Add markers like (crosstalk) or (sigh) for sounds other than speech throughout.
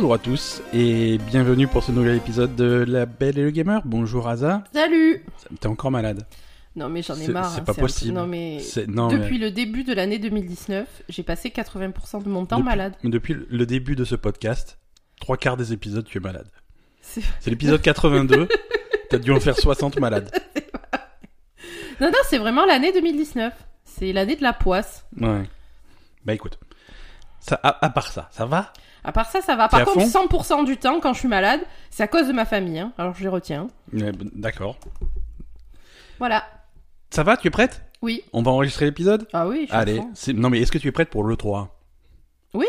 Bonjour à tous et bienvenue pour ce nouvel épisode de La Belle et le Gamer. Bonjour Aza. Salut T'es encore malade Non mais j'en ai marre. c'est hein, pas un- possible. Non mais non, mais- depuis le début de l'année 2019, j'ai passé 80% de mon temps Depuis- malade. Depuis le début de ce podcast, trois quarts des épisodes, tu es malade. C'est- C'est l'épisode 82. (laughs) T'as dû en faire 60 malades. Non non, c'est vraiment l'année 2019. C'est l'année de la poisse. Ouais. Bah écoute. Ça, à, à part ça, ça va? À part ça, ça va. Par contre, fond 100% du temps, quand je suis malade, c'est à cause de ma famille. hein. Alors je les retiens. Ouais, bah, D'accord. Voilà. Ça va Tu es prête? Oui. On va enregistrer l'épisode? Ah oui, je suis Allez. Non mais est-ce que tu es prête pour le 3 Oui.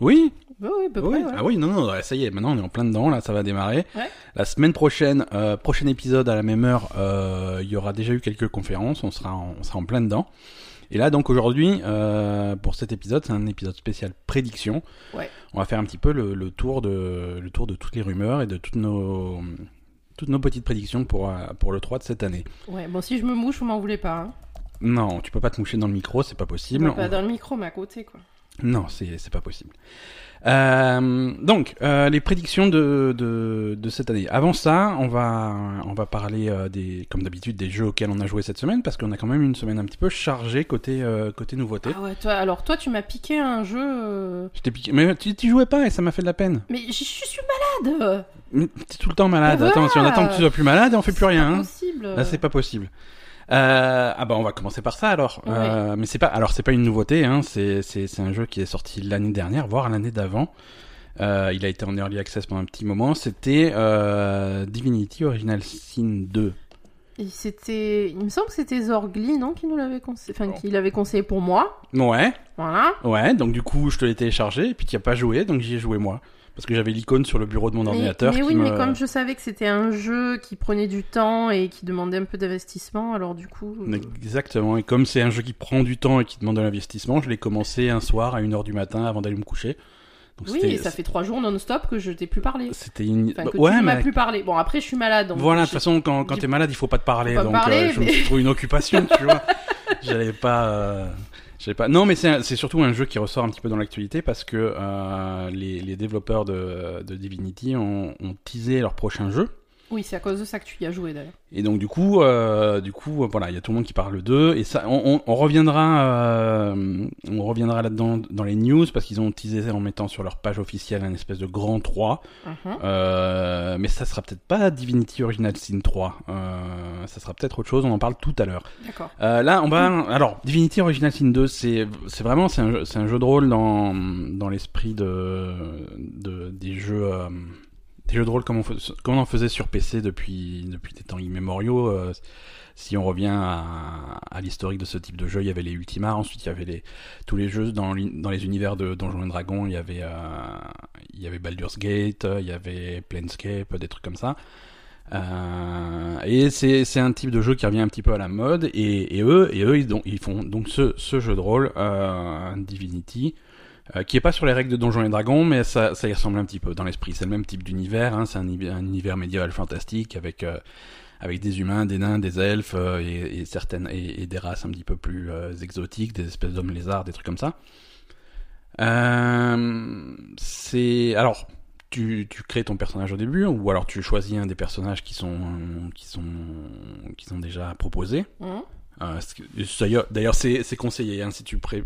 Oui? Oui, oui, peu Oui. près, ouais. Ah oui, non, non, ça y est, maintenant on est en plein dedans, là, ça va démarrer. Ouais. La semaine prochaine, euh, prochain épisode à la même heure, euh, il y aura déjà eu quelques conférences, on sera en, on sera en plein dedans. Et là, donc aujourd'hui, euh, pour cet épisode, c'est un épisode spécial prédiction. Ouais. On va faire un petit peu le, le tour de le tour de toutes les rumeurs et de toutes nos toutes nos petites prédictions pour euh, pour le 3 de cette année. Ouais, bon, si je me mouche, vous m'en voulez pas. Hein. Non, tu peux pas te moucher dans le micro, c'est pas possible. Pas On- dans le micro, mais à côté, quoi. Non, c'est c'est pas possible. Euh, donc, euh, les prédictions de, de, de cette année. Avant ça, on va, on va parler, euh, des, comme d'habitude, des jeux auxquels on a joué cette semaine, parce qu'on a quand même une semaine un petit peu chargée côté, côté nouveauté. Ah ouais, toi, alors toi, tu m'as piqué un jeu. Je t'ai piqué. Mais tu, tu jouais pas et ça m'a fait de la peine. Mais je suis malade Mais T'es tout le temps malade. Attends, si on attend que tu sois plus malade, on fait plus rien. hein. Là, c'est pas possible. Euh, ah bah on va commencer par ça alors. Ouais. Euh, mais c'est pas alors c'est pas une nouveauté hein, c'est c'est c'est un jeu qui est sorti l'année dernière voire l'année d'avant. Euh, il a été en early access pendant un petit moment. C'était euh, Divinity Original Sin 2. Et c'était, il me semble que c'était Zorgly, non, qui nous l'avait conseillé, enfin, qui l'avait conseillé pour moi. Ouais, Voilà. ouais. Donc du coup je te l'ai téléchargé et puis tu as pas joué donc j'y ai joué moi parce que j'avais l'icône sur le bureau de mon Mais, ordinateur. mais oui, me... mais comme je savais que c'était un jeu qui prenait du temps et qui demandait un peu d'investissement, alors du coup. euh, Exactement. Et comme c'est un jeu qui prend du temps et qui demande de l'investissement, je l'ai commencé un soir à 1h du matin avant d'aller me coucher. Donc, Oui, et ça fait trois jours non-stop que je t'ai plus parlé. C'était une... Enfin, Bah, ouais, tu ne m'as mais plus parlé. Bon, après, je suis malade. Donc Voilà, de toute façon, quand, quand t'es malade, il faut pas te parler. Faut pas donc, parler, euh, je me mais- suis trouvé une occupation, tu vois. (laughs) J'allais pas. euh, Non, mais c'est surtout un jeu qui ressort un petit peu dans l'actualité parce que euh, les, développeurs de, Divinity ont teasé leur prochain jeu. Oui, c'est à cause de ça que tu y as joué d'ailleurs. Et donc du coup, euh, du coup, euh, voilà, il y a tout le monde qui parle d'eux et ça, on, on, on reviendra, euh, on reviendra là-dedans dans les news parce qu'ils ont teasé en mettant sur leur page officielle un espèce de grand 3. Mhm. Euh, mais ça sera peut-être pas Divinity Original Sin 3. Euh, ça sera peut-être autre chose. On en parle tout à l'heure. D'accord. Là, on va. Alors, Divinity Original Sin 2, c'est c'est vraiment c'est un, un jeu de rôle dans dans l'esprit de, de des jeux des jeux de rôle comme on, en faisait sur PC depuis depuis des temps immémoriaux. euh, si on revient à, l'historique de ce type de jeu, il y avait les Ultima, ensuite il y avait les, tous les jeux dans, les univers de Donjons et Dragons, il y avait, euh, il y avait Baldur's Gate, il y avait Planescape, des trucs comme ça. Euh, et c'est un type de jeu qui revient un petit peu à la mode, et, eux, et eux ils, font donc ce, ce jeu de rôle, Divinity, euh, qui est pas sur les règles de Donjons et Dragons, mais ça, ça y ressemble un petit peu dans l'esprit. C'est le même type d'univers, hein, c'est un, univers- un univers médiéval fantastique avec euh, avec des humains, des nains, des elfes euh, et, et certaines et, et des races un petit peu plus exotiques, des espèces d'hommes lézards, des trucs comme ça. C'est alors tu, tu crées ton personnage au début ou alors tu choisis un des personnages qui sont qui sont qui sont déjà proposés. Euh, que- D'ailleurs, c'est conseillé. Hein, si tu pré...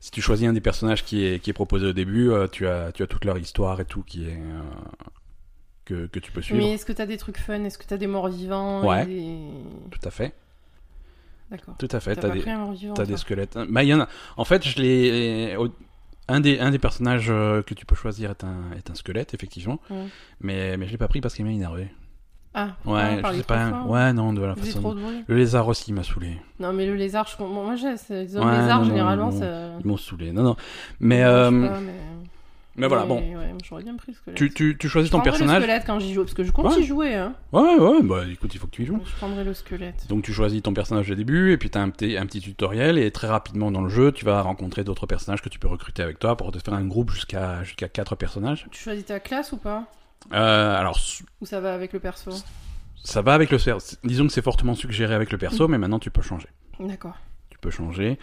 si tu choisis un des personnages qui est qui est proposé au début, euh, tu as tu as toute leur histoire et tout qui est euh, que que tu peux suivre. Mais est-ce que t'as des trucs fun? Est-ce que t'as des morts vivants Ouais. des- Tout à fait, D'accord. tout à fait. T'as T'as pas des pris un mort vivant t'as des toi? squelettes. Bah, il y en a. En fait, je l'ai. au- Un des, un des personnages euh, que tu peux choisir est un, est un squelette, effectivement. Ouais. Mais, mais je l'ai pas pris parce qu'il m'a énervé. Ah, Ouais, je sais pas. Ouais, non, de la façon. Le lézard aussi m'a saoulé. Non, mais le lézard, je... bon, moi, j'ai les Ouais, lézards, non, généralement, non. ça. Ils m'ont saoulé. Non, non. Mais, euh, pas, mais... mais voilà, bon. Ouais, j'aurais bien pris le squelette. Tu, tu, tu choisis Je ton personnage. le squelette quand j'y joue, parce que je compte Ouais. y jouer, hein. Ouais, ouais, bah écoute, il faut que tu y joues. Je prendrais le squelette. Donc tu choisis ton personnage au début, et puis tu as un petit, un petit tutoriel, et très rapidement dans le jeu, tu vas rencontrer d'autres personnages que tu peux recruter avec toi pour te faire un groupe jusqu'à jusqu'à 4 personnages. Tu choisis ta classe ou pas? Alors, s- Ou ça va avec le perso ça va avec le... Disons que c'est fortement suggéré avec le perso, mais maintenant tu peux changer. D'accord. Tu peux changer.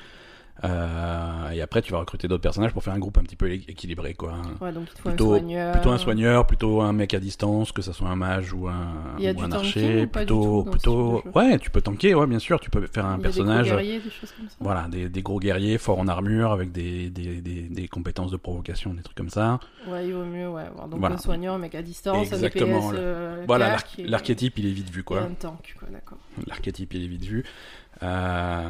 Euh, et après, tu vas recruter d'autres personnages pour faire un groupe un petit peu équilibré, quoi. Ouais, donc il te faut Plutôt- un soigneur. Plutôt un soigneur, plutôt un mec à distance, que ça soit un mage ou un, ou un archer. ou plutôt, plutôt, ouais, tu peux tanker, ouais, bien sûr. Tu peux faire un Il y a des gros personnage, guerriers, des choses comme ça. voilà, des, des gros guerriers forts en armure avec des, des, des, des compétences de provocation, des trucs comme ça. Ouais, il vaut mieux, ouais. avoir Donc Voilà. un soigneur, un mec à distance, Exactement, un DPS. Euh, Voilà, l'archétype, il est vite vu, quoi. un tank, quoi, d'accord. L'archétype, il est vite vu. Euh,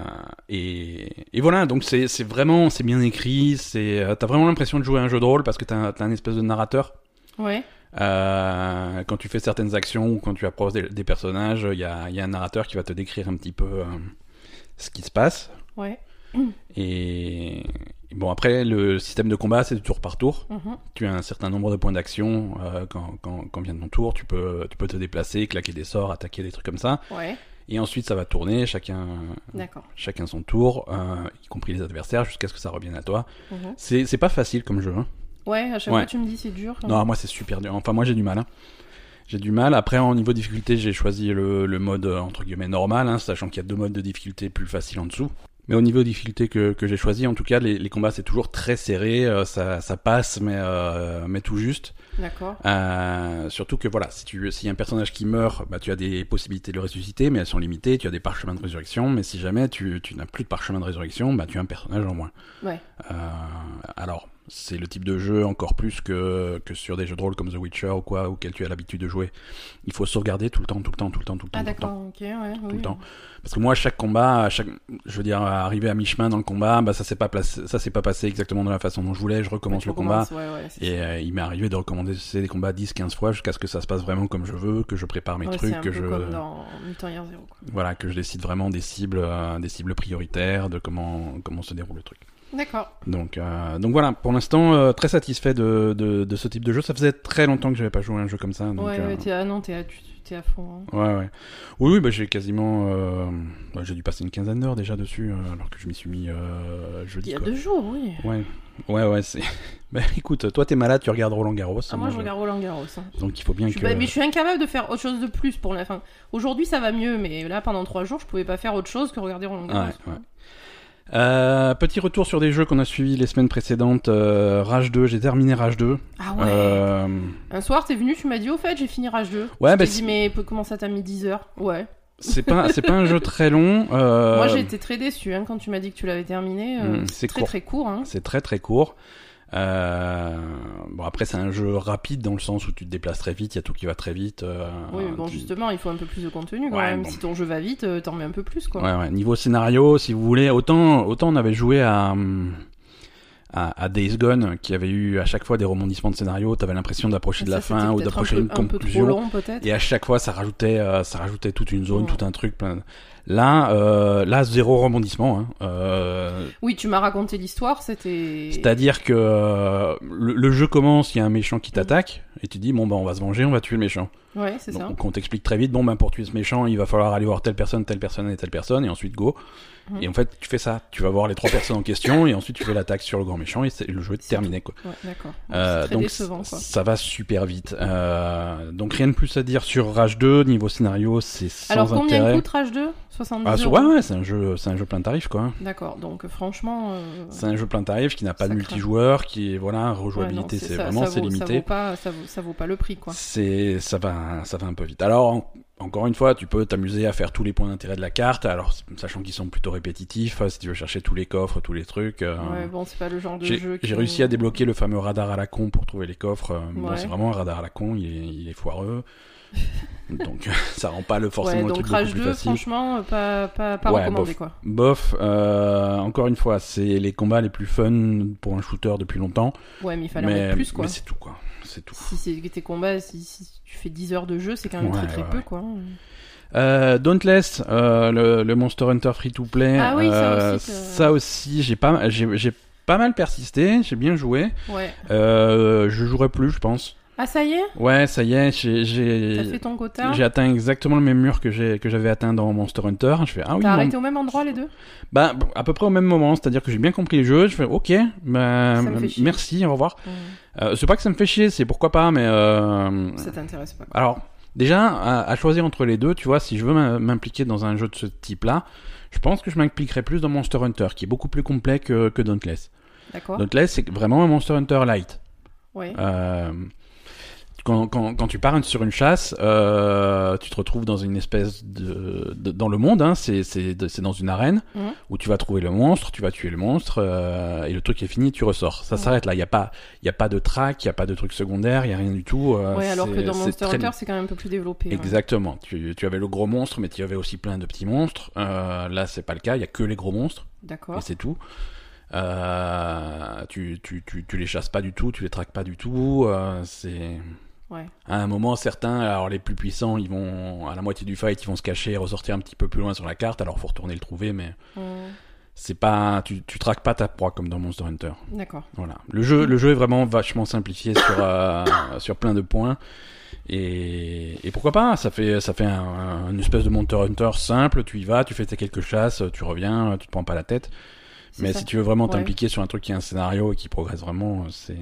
et, et voilà, donc c'est vraiment, c'est bien écrit. C'est, euh, t'as vraiment l'impression de jouer à un jeu de rôle parce que t'as un, espèce de narrateur. Ouais, Euh, quand tu fais certaines actions ou quand tu approches des, des personnages, il y a, il y a un narrateur qui va te décrire un petit peu euh, ce qui se passe. ouais. Et, bon, après, le système de combat, c'est du tour par tour. mhm. Tu as un certain nombre de points d'action euh, quand, quand, quand vient ton tour. Tu peux, tu peux te déplacer, claquer des sorts, attaquer des trucs comme ça. Ouais, Et ensuite, ça va tourner, chacun, chacun son tour, euh, y compris les adversaires, jusqu'à ce que ça revienne à toi. Mhm. C'est pas facile comme jeu. Hein. Ouais, à chaque Ouais. fois tu me dis c'est dur. Non, moi c'est super dur. Enfin, moi j'ai du mal. hein. J'ai du mal. Après, en niveau difficulté, j'ai choisi le, le mode entre guillemets normal, hein, sachant qu'il y a deux modes de difficulté plus faciles en dessous. Mais au niveau de difficulté que, que j'ai choisi, en tout cas, les, les combats c'est toujours très serré, euh, ça, ça passe, mais, euh, mais tout juste. D'accord. Euh, surtout que voilà, si tu s'il y a un personnage qui meurt, bah tu as des possibilités de le ressusciter, mais elles sont limitées. Tu as des parchemins de résurrection, mais si jamais tu, tu n'as plus de parchemin de résurrection, bah tu as un personnage en moins. Ouais. Alors c'est le type de jeu encore plus que que sur des jeux de rôle comme The Witcher ou quoi, auquel tu as l'habitude de jouer. Il faut sauvegarder tout le temps, tout le temps, tout le temps, tout le temps, Ah d'accord, ok, ouais. Tout oui. le temps. Parce que moi, à chaque combat, à chaque, je veux dire, arrivé à mi-chemin dans le combat, bah ça s'est pas placé, ça s'est pas passé exactement de la façon dont je voulais. Je recommence le combat. Ouais, ouais, Et euh, il m'est arrivé de recommander des combats 10-15 fois jusqu'à ce que ça se passe vraiment comme je veux, que je prépare mes Ouais, trucs, un que peu je comme dans Mutant Year Zero, quoi. voilà, que je décide vraiment des cibles, euh, des cibles prioritaires, de comment comment se déroule le truc. D'accord. Donc euh, donc voilà, pour l'instant euh, très satisfait de, de de ce type de jeu. Ça faisait très longtemps que j'avais pas joué à un jeu comme ça. Donc, ouais, euh, ouais, t'es à, non, t'es à, tu- t'es à fond. hein. Ouais, ouais. Oui, oui, bah, j'ai quasiment. euh, bah, j'ai dû passer une quinzaine d'heures déjà dessus, euh, alors que je m'y suis mis euh, jeudi. Il y a quoi. deux jours, oui. Ouais, ouais, ouais, c'est. (laughs) bah écoute, toi t'es malade, tu regardes Roland Garros. Ah, moi, je je- regarde Roland Garros. hein. Donc il faut bien Je que. pas- mais je suis incapable de faire autre chose de plus pour la fin. Aujourd'hui, ça va mieux, mais là, pendant trois jours, je pouvais pas faire autre chose que regarder Roland Garros. Ouais, ouais. Euh, petit retour sur des jeux qu'on a suivis les semaines précédentes. euh, Rage 2, j'ai terminé Rage 2. Ah ouais. Euh, Un soir, t'es venu, tu m'as dit, au fait, j'ai fini Rage 2. Ouais, je bah, dit, mais comment ça t'a mis 10 heures? Ouais. c'est pas, c'est pas un jeu très long. (laughs) Moi, j'ai été très déçu hein, quand tu m'as dit que tu l'avais terminé. Mm, c'est c'est très court. très court. Hein. C'est très très court. Euh, bon après c'est un jeu rapide dans le sens où tu te déplaces très vite, il y a tout qui va très vite. euh, Oui, mais bon, tu- justement, il faut un peu plus de contenu quand Ouais, même. bon. Si ton jeu va vite, euh, t'en mets un peu plus, quoi. Ouais, ouais. Niveau scénario, si vous voulez, autant, autant on avait joué à, à, à Days Gone, qui avait eu à chaque fois des rebondissements de scénario, t'avais l'impression d'approcher de la fin ou d'approcher un une un peu trop conclusion. long, peut-être. Et à chaque fois, ça rajoutait, euh, ça rajoutait toute une zone, Ouais. tout un truc. Plein... de- Là, euh, là, zéro rebondissement. Hein. Euh, Oui, tu m'as raconté l'histoire, c'était. C'est-à-dire que euh, le, le jeu commence, il y a un méchant qui t'attaque, et tu dis bon bah on va se venger, on va tuer le méchant. Ouais, c'est ça. Donc on t'explique très vite, bon ben pour tuer ce méchant, il va falloir aller voir telle personne, telle personne et telle personne, et ensuite go. Mhm. Et en fait, tu fais ça, tu vas voir les trois personnes en question, et ensuite tu fais l'attaque sur le grand méchant, et le jeu est terminé quoi. Ouais, d'accord. C'est très donc décevant, quoi. ça va super vite. Donc rien de plus à dire sur Rage 2, niveau scénario, c'est sans Alors, combien intérêt. coûte Rage 2 70 Ah, euros. ouais, ouais, c'est un jeu, c'est un jeu plein tarif quoi. D'accord, donc euh, franchement. euh, C'est un jeu plein tarif qui n'a pas de multijoueur, qui est voilà, ouais, rejouabilité, c'est ça, vraiment c'est limité. Ça vaut, pas, ça, vaut, ça vaut pas le prix, quoi. C'est ça va ça va un peu vite. Alors en- encore une fois, tu peux t'amuser à faire tous les points d'intérêt de la carte. Alors sachant qu'ils sont plutôt répétitifs, si tu veux chercher tous les coffres, tous les trucs. euh, Ouais, bon, c'est pas le genre de j'ai jeu. qui- j'ai réussi à débloquer le fameux radar à la con pour trouver les coffres. Bon, Ouais. c'est vraiment un radar à la con, il est, il est foireux. Donc (laughs) ça rend pas le forcément Ouais, le donc truc beaucoup Rage plus 2, facile. franchement, euh, pas, pas, pas Ouais, recommandé, bof. quoi. Bof, euh, encore une fois, c'est les combats les plus fun pour un shooter depuis longtemps. Ouais, mais il fallait en mettre plus, quoi. mais c'est tout quoi. C'est tout. Si c'est tes combats, si, si tu fais 10 heures de jeu, c'est quand même Ouais, très très peu, quoi. Euh, Dauntless, euh, le, le Monster Hunter free to play. Ah oui, ça euh, aussi, ça aussi, j'ai pas, j'ai, j'ai pas mal persisté, j'ai bien joué. Ouais. Euh, je jouerai plus, je pense. Ah, ça y est? Ouais, ça y est, j'ai, fait ton quota? j'ai atteint exactement le même mur que j'ai, que j'avais atteint dans Monster Hunter. Je fais ah oui, T'as mon- arrêté au même endroit, les deux? Bah à peu près au même moment, c'est-à-dire que j'ai bien compris le jeu. Je fais ok, bah, merci, au revoir. Mmh. Euh, c'est pas que ça me fait chier, c'est pourquoi pas, mais euh, Ça t'intéresse pas. alors Déjà, à, à choisir entre les deux, tu vois, si je veux m'im- m'impliquer dans un jeu de ce type-là, je pense que je m'impliquerai plus dans Monster Hunter, qui est beaucoup plus complet que, que Dauntless. D'accord. Dauntless, c'est vraiment un Monster Hunter light. Ouais. Euh, quand, quand, quand tu pars sur une chasse, euh, tu te retrouves dans une espèce de, de- dans le monde, hein, c'est c'est c'est dans une arène Mhm. où tu vas trouver le monstre, tu vas tuer le monstre euh, et le truc est fini, tu ressors. Ça Ouais. s'arrête là. Il y a pas il y a pas de track, il y a pas de truc secondaire, il y a rien du tout. euh, ouais, alors que dans Monster Hunter, c'est quand même un peu plus développé. ouais. Exactement. Tu, tu avais le gros monstre, mais tu avais aussi plein de petits monstres. Euh, là, c'est pas le cas. Il y a que les gros monstres D'accord. et c'est tout. Euh, tu, tu, tu, tu les chasses pas du tout, tu les traques pas du tout. euh, c'est Ouais. à un moment certains, alors les plus puissants, ils vont à la moitié du fight, ils vont se cacher et ressortir un petit peu plus loin sur la carte. Alors faut retourner le trouver, mais c'est pas, tu, tu traques pas ta proie comme dans Monster Hunter. D'accord. Voilà. Le jeu, le jeu est vraiment vachement simplifié sur euh, sur plein de points. Et, et pourquoi pas Ça fait ça fait un, un- une espèce de Monster Hunter simple. Tu y vas, tu fais tes quelques chasses, tu reviens, tu te prends pas la tête. Mais ça. si tu veux vraiment Ouais. t'impliquer sur un truc qui a un scénario et qui progresse vraiment, c'est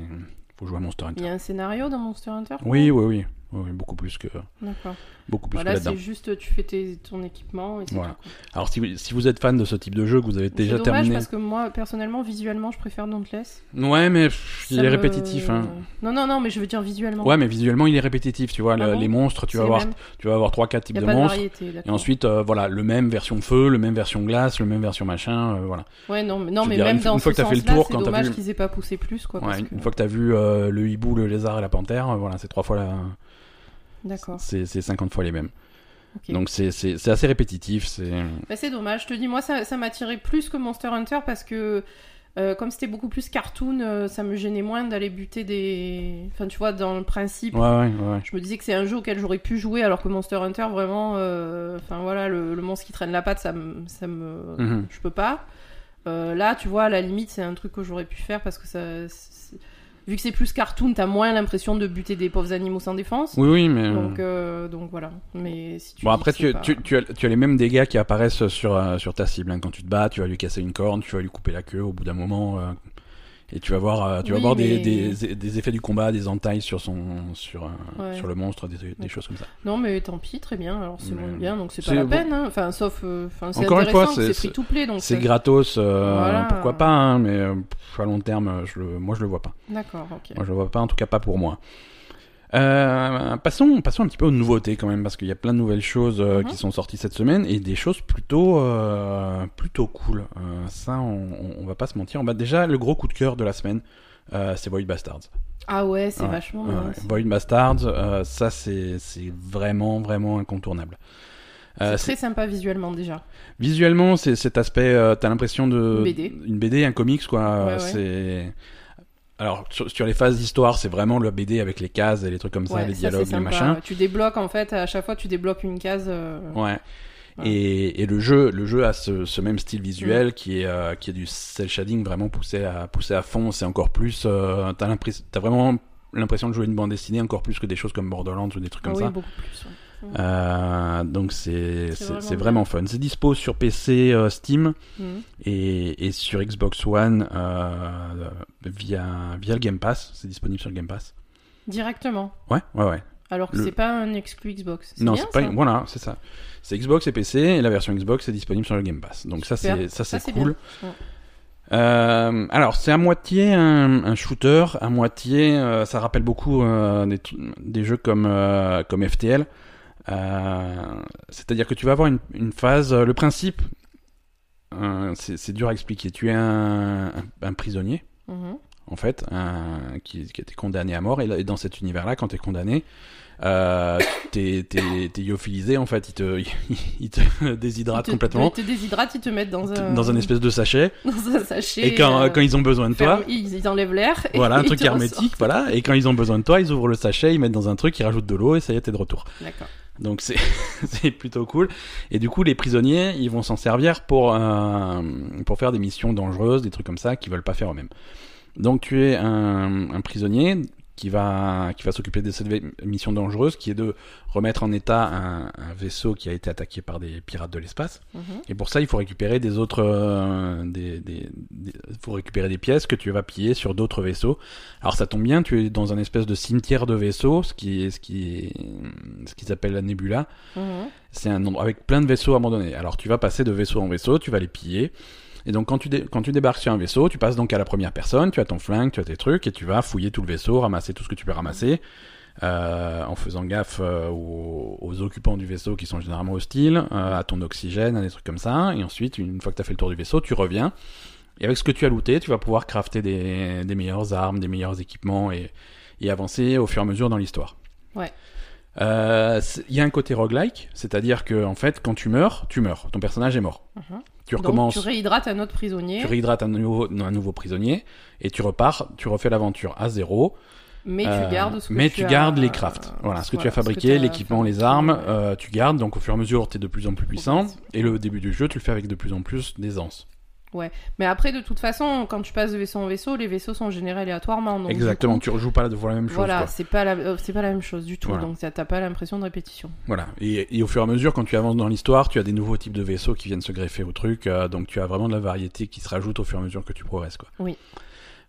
faut jouer à Monster Il y a un scénario dans Monster Hunter Oui, oui, oui, Oui, beaucoup plus que beaucoup plus Voilà, là-dedans. c'est juste tu fais tes, ton équipement et Voilà. tout. Alors si vous, si vous êtes fan de ce type de jeu que vous avez déjà C'est dommage terminé, parce que moi, personnellement, visuellement, je préfère Dauntless. ouais, mais pff, il est répétitif. Hein. Non, non, non, mais je veux dire visuellement. Ouais, mais visuellement il est répétitif. Tu vois, Ah le- bon les monstres, tu vas avoir tu vas avoir trois quatre types de monstres. variété, Et ensuite, euh, voilà, le même version feu, le même version glace, le même version machin, euh, voilà. Ouais, non, mais, non, mais même une- dans une fois que t'as fait le tour, c'est quand t'as dommage vu- qu'ils aient pas poussé plus, quoi. Une fois que t'as vu euh, le hibou, le lézard et la panthère, voilà, c'est trois fois la, D'accord. c'est c'est 50 fois les mêmes. Donc c'est c'est c'est assez répétitif, c'est Bah, c'est dommage. Je te dis, moi, ça, ça m'attirait plus que Monster Hunter parce que, euh, comme c'était beaucoup plus cartoon, euh, ça me gênait moins d'aller buter des. Enfin, tu vois, dans le principe. ouais ouais ouais. Je me disais que c'est un jeu auquel j'aurais pu jouer, alors que Monster Hunter, vraiment, euh, enfin voilà, le, le monstre qui traîne la patte, ça me, ça me, Mhm. je peux pas. Là, tu vois, à la limite, c'est un truc que j'aurais pu faire parce que ça, vu que c'est plus cartoon, t'as moins l'impression de buter des pauvres animaux sans défense. Oui oui, mais Donc, euh, donc voilà. Mais si tu Bon après pas- tu, tu, as, tu as les mêmes dégâts qui apparaissent sur, euh, sur ta cible. hein. Quand tu te bats, tu vas lui casser une corne, tu vas lui couper la queue au bout d'un moment. euh, et tu vas voir, euh, tu vas voir des, mais- des, des effets du combat, des entailles sur, son, sur, euh, Ouais. sur le monstre, des, des choses comme ça. Non, mais tant pis, très bien. Alors c'est Mais- moins bien, donc c'est pas la peine. hein. Enfin, sauf, euh, enfin, c'est Encore une fois, c'est- free to play, donc C'est gratos, euh, Voilà. pourquoi pas, hein, mais euh, pff, à long terme, euh, je le, moi je le vois pas. D'accord, ok. Moi je le vois pas, en tout cas pas pour moi. Euh, passons, passons un petit peu aux nouveautés quand même, parce qu'il y a plein de nouvelles choses euh, Mhm. qui sont sorties cette semaine et des choses plutôt, euh, plutôt cool. Euh, ça, on, on- va pas se mentir. On va déjà le gros coup de cœur de la semaine, euh, c'est Void Bastards. Ah ouais, c'est vachement. Void Bastards, euh, ça c'est, c'est vraiment, vraiment incontournable. Euh, C'est très sympa visuellement déjà. Visuellement, c'est cet aspect, euh, t'as l'impression de Une BD. une BD, un comics quoi. Ouais, ouais. C'est alors sur, sur les phases d'histoire, c'est vraiment le BD avec les cases et les trucs comme ça, Ouais, les dialogues, les machins. Tu débloques en fait, à chaque fois tu débloques une case. euh, Ouais. Ouais. Et, et le jeu, le jeu a ce, ce même style visuel Mm. qui est euh, qui est du cel shading vraiment poussé à poussé à fond. C'est encore plus. Euh, t'as l'impression, t'as vraiment l'impression de jouer une bande dessinée encore plus que des choses comme Borderlands ou des trucs ah comme oui, ça. beaucoup plus. ouais. Euh, donc c'est vraiment vraiment fun. C'est dispo sur PC, euh, Steam Mhm. et, et sur Xbox One euh, via via le Game Pass. C'est disponible sur le Game Pass. Directement. Ouais, ouais, ouais. Alors que Le- c'est pas un exclu Xbox. Non, c'est pas. Voilà, c'est ça. C'est Xbox et PC et la version Xbox est disponible sur le Game Pass. Donc ça Super. c'est ça c'est Ça, c'est cool. Ouais. Euh, alors c'est à moitié un, un shooter, à moitié euh, ça rappelle beaucoup euh, des, des jeux comme comme FTL. Euh, C'est-à-dire que tu vas avoir une, une phase. euh, Le principe, euh, c'est dur à expliquer. Tu es un, un, un prisonnier Mhm. en fait, un- qui, qui a été condamné à mort. Et, là- et dans cet univers-là, quand tu es condamné, euh, t'es lyophilisé en fait. Il te, (laughs) Ils te- complètement Ils te déshydratent, ils te mettent dans un, dans un espèce de sachet. (laughs) dans un sachet. Et quand, euh, quand ils ont besoin de toi, ils, ils enlèvent l'air. voilà, un ils truc hermétique, ressortent. voilà. Et quand ils ont besoin de toi, ils ouvrent le sachet, ils mettent dans un truc, ils rajoutent de l'eau et ça y est, t'es de retour. D'accord. Donc c'est (laughs) c'est plutôt cool. Et du coup, les prisonniers, ils vont s'en servir pour euh, pour faire des missions dangereuses, des trucs comme ça qu'ils veulent pas faire eux-mêmes. Donc tu es un, un prisonnier qui va qui va s'occuper de cette mission dangereuse, qui est de remettre en état un, un vaisseau qui a été attaqué par des pirates de l'espace. Mhm. Et pour ça, il faut récupérer des autres, euh, des, des, des- faut récupérer des pièces que tu vas piller sur d'autres vaisseaux. Alors ça tombe bien, tu es dans un espèce de cimetière de vaisseaux, ce qui est, ce qui est, ce qui s'appelle la Nebula. Mhm. C'est un endroit avec plein de vaisseaux abandonnés. Alors tu vas passer de vaisseau en vaisseau, tu vas les piller. Et donc quand tu, dé- quand tu débarques sur un vaisseau, tu passes donc à la première personne, tu as ton flingue, tu as tes trucs, et tu vas fouiller tout le vaisseau, ramasser tout ce que tu peux ramasser, euh, en faisant gaffe euh, aux, aux occupants du vaisseau qui sont généralement hostiles, euh, à ton oxygène, à des trucs comme ça. Et ensuite, une fois que tu as fait le tour du vaisseau, tu reviens. Et avec ce que tu as looté, tu vas pouvoir crafter des, des meilleures armes, des meilleurs équipements et, et avancer au fur et à mesure dans l'histoire. Ouais. Il y a un côté roguelike, c'est-à-dire que en fait, quand tu meurs, tu meurs. Ton personnage est mort. Mhm. Tu Donc, recommences, tu réhydrates un autre prisonnier, tu réhydrates un nouveau, un nouveau prisonnier et tu repars, tu refais l'aventure à zéro. mais Euh, tu gardes ce que mais tu tu as- gardes les crafts. Voilà, ce que tu as fabriqué, l'équipement, les armes, euh, tu gardes. Donc au fur et à mesure, tu es de plus en plus puissant. Et le début du jeu, tu le fais avec de plus en plus d'aisance. Mais après, de toute façon, quand tu passes de vaisseau en vaisseau, les vaisseaux sont générés aléatoirement. Donc, Exactement, coup, tu rejoues pas la, la même chose. Voilà, c'est pas la, euh, pas la même chose du tout. Voilà. Donc t'as t'as pas l'impression de répétition. Voilà. Et, et au fur et à mesure, quand tu avances dans l'histoire, tu as des nouveaux types de vaisseaux qui viennent se greffer au truc. euh, donc tu as vraiment de la variété qui se rajoute au fur et à mesure que tu progresses. Quoi. Oui.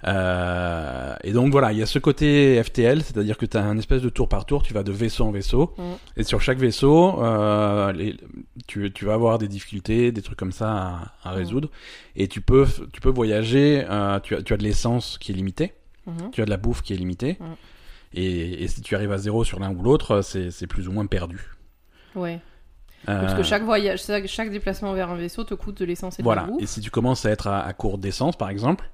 Euh, et donc voilà, il y a ce côté FTL, c'est-à-dire que tu as un espèce de tour par tour, tu vas de vaisseau en vaisseau. Mm. Et sur chaque vaisseau, euh, les- tu, tu vas avoir des difficultés, des trucs comme ça à, à Mm. résoudre. Et tu peux, tu peux voyager, euh, tu, as, tu as de l'essence qui est limitée, Mhm. tu as de la bouffe qui est limitée. Mm. Et, et si tu arrives à zéro sur l'un ou l'autre, c'est plus ou moins perdu. Ouais. Parce que chaque voyage, chaque, chaque déplacement vers un vaisseau te coûte de l'essence et de Voilà. la bouffe. Et si tu commences à être à, à court d'essence, par exemple,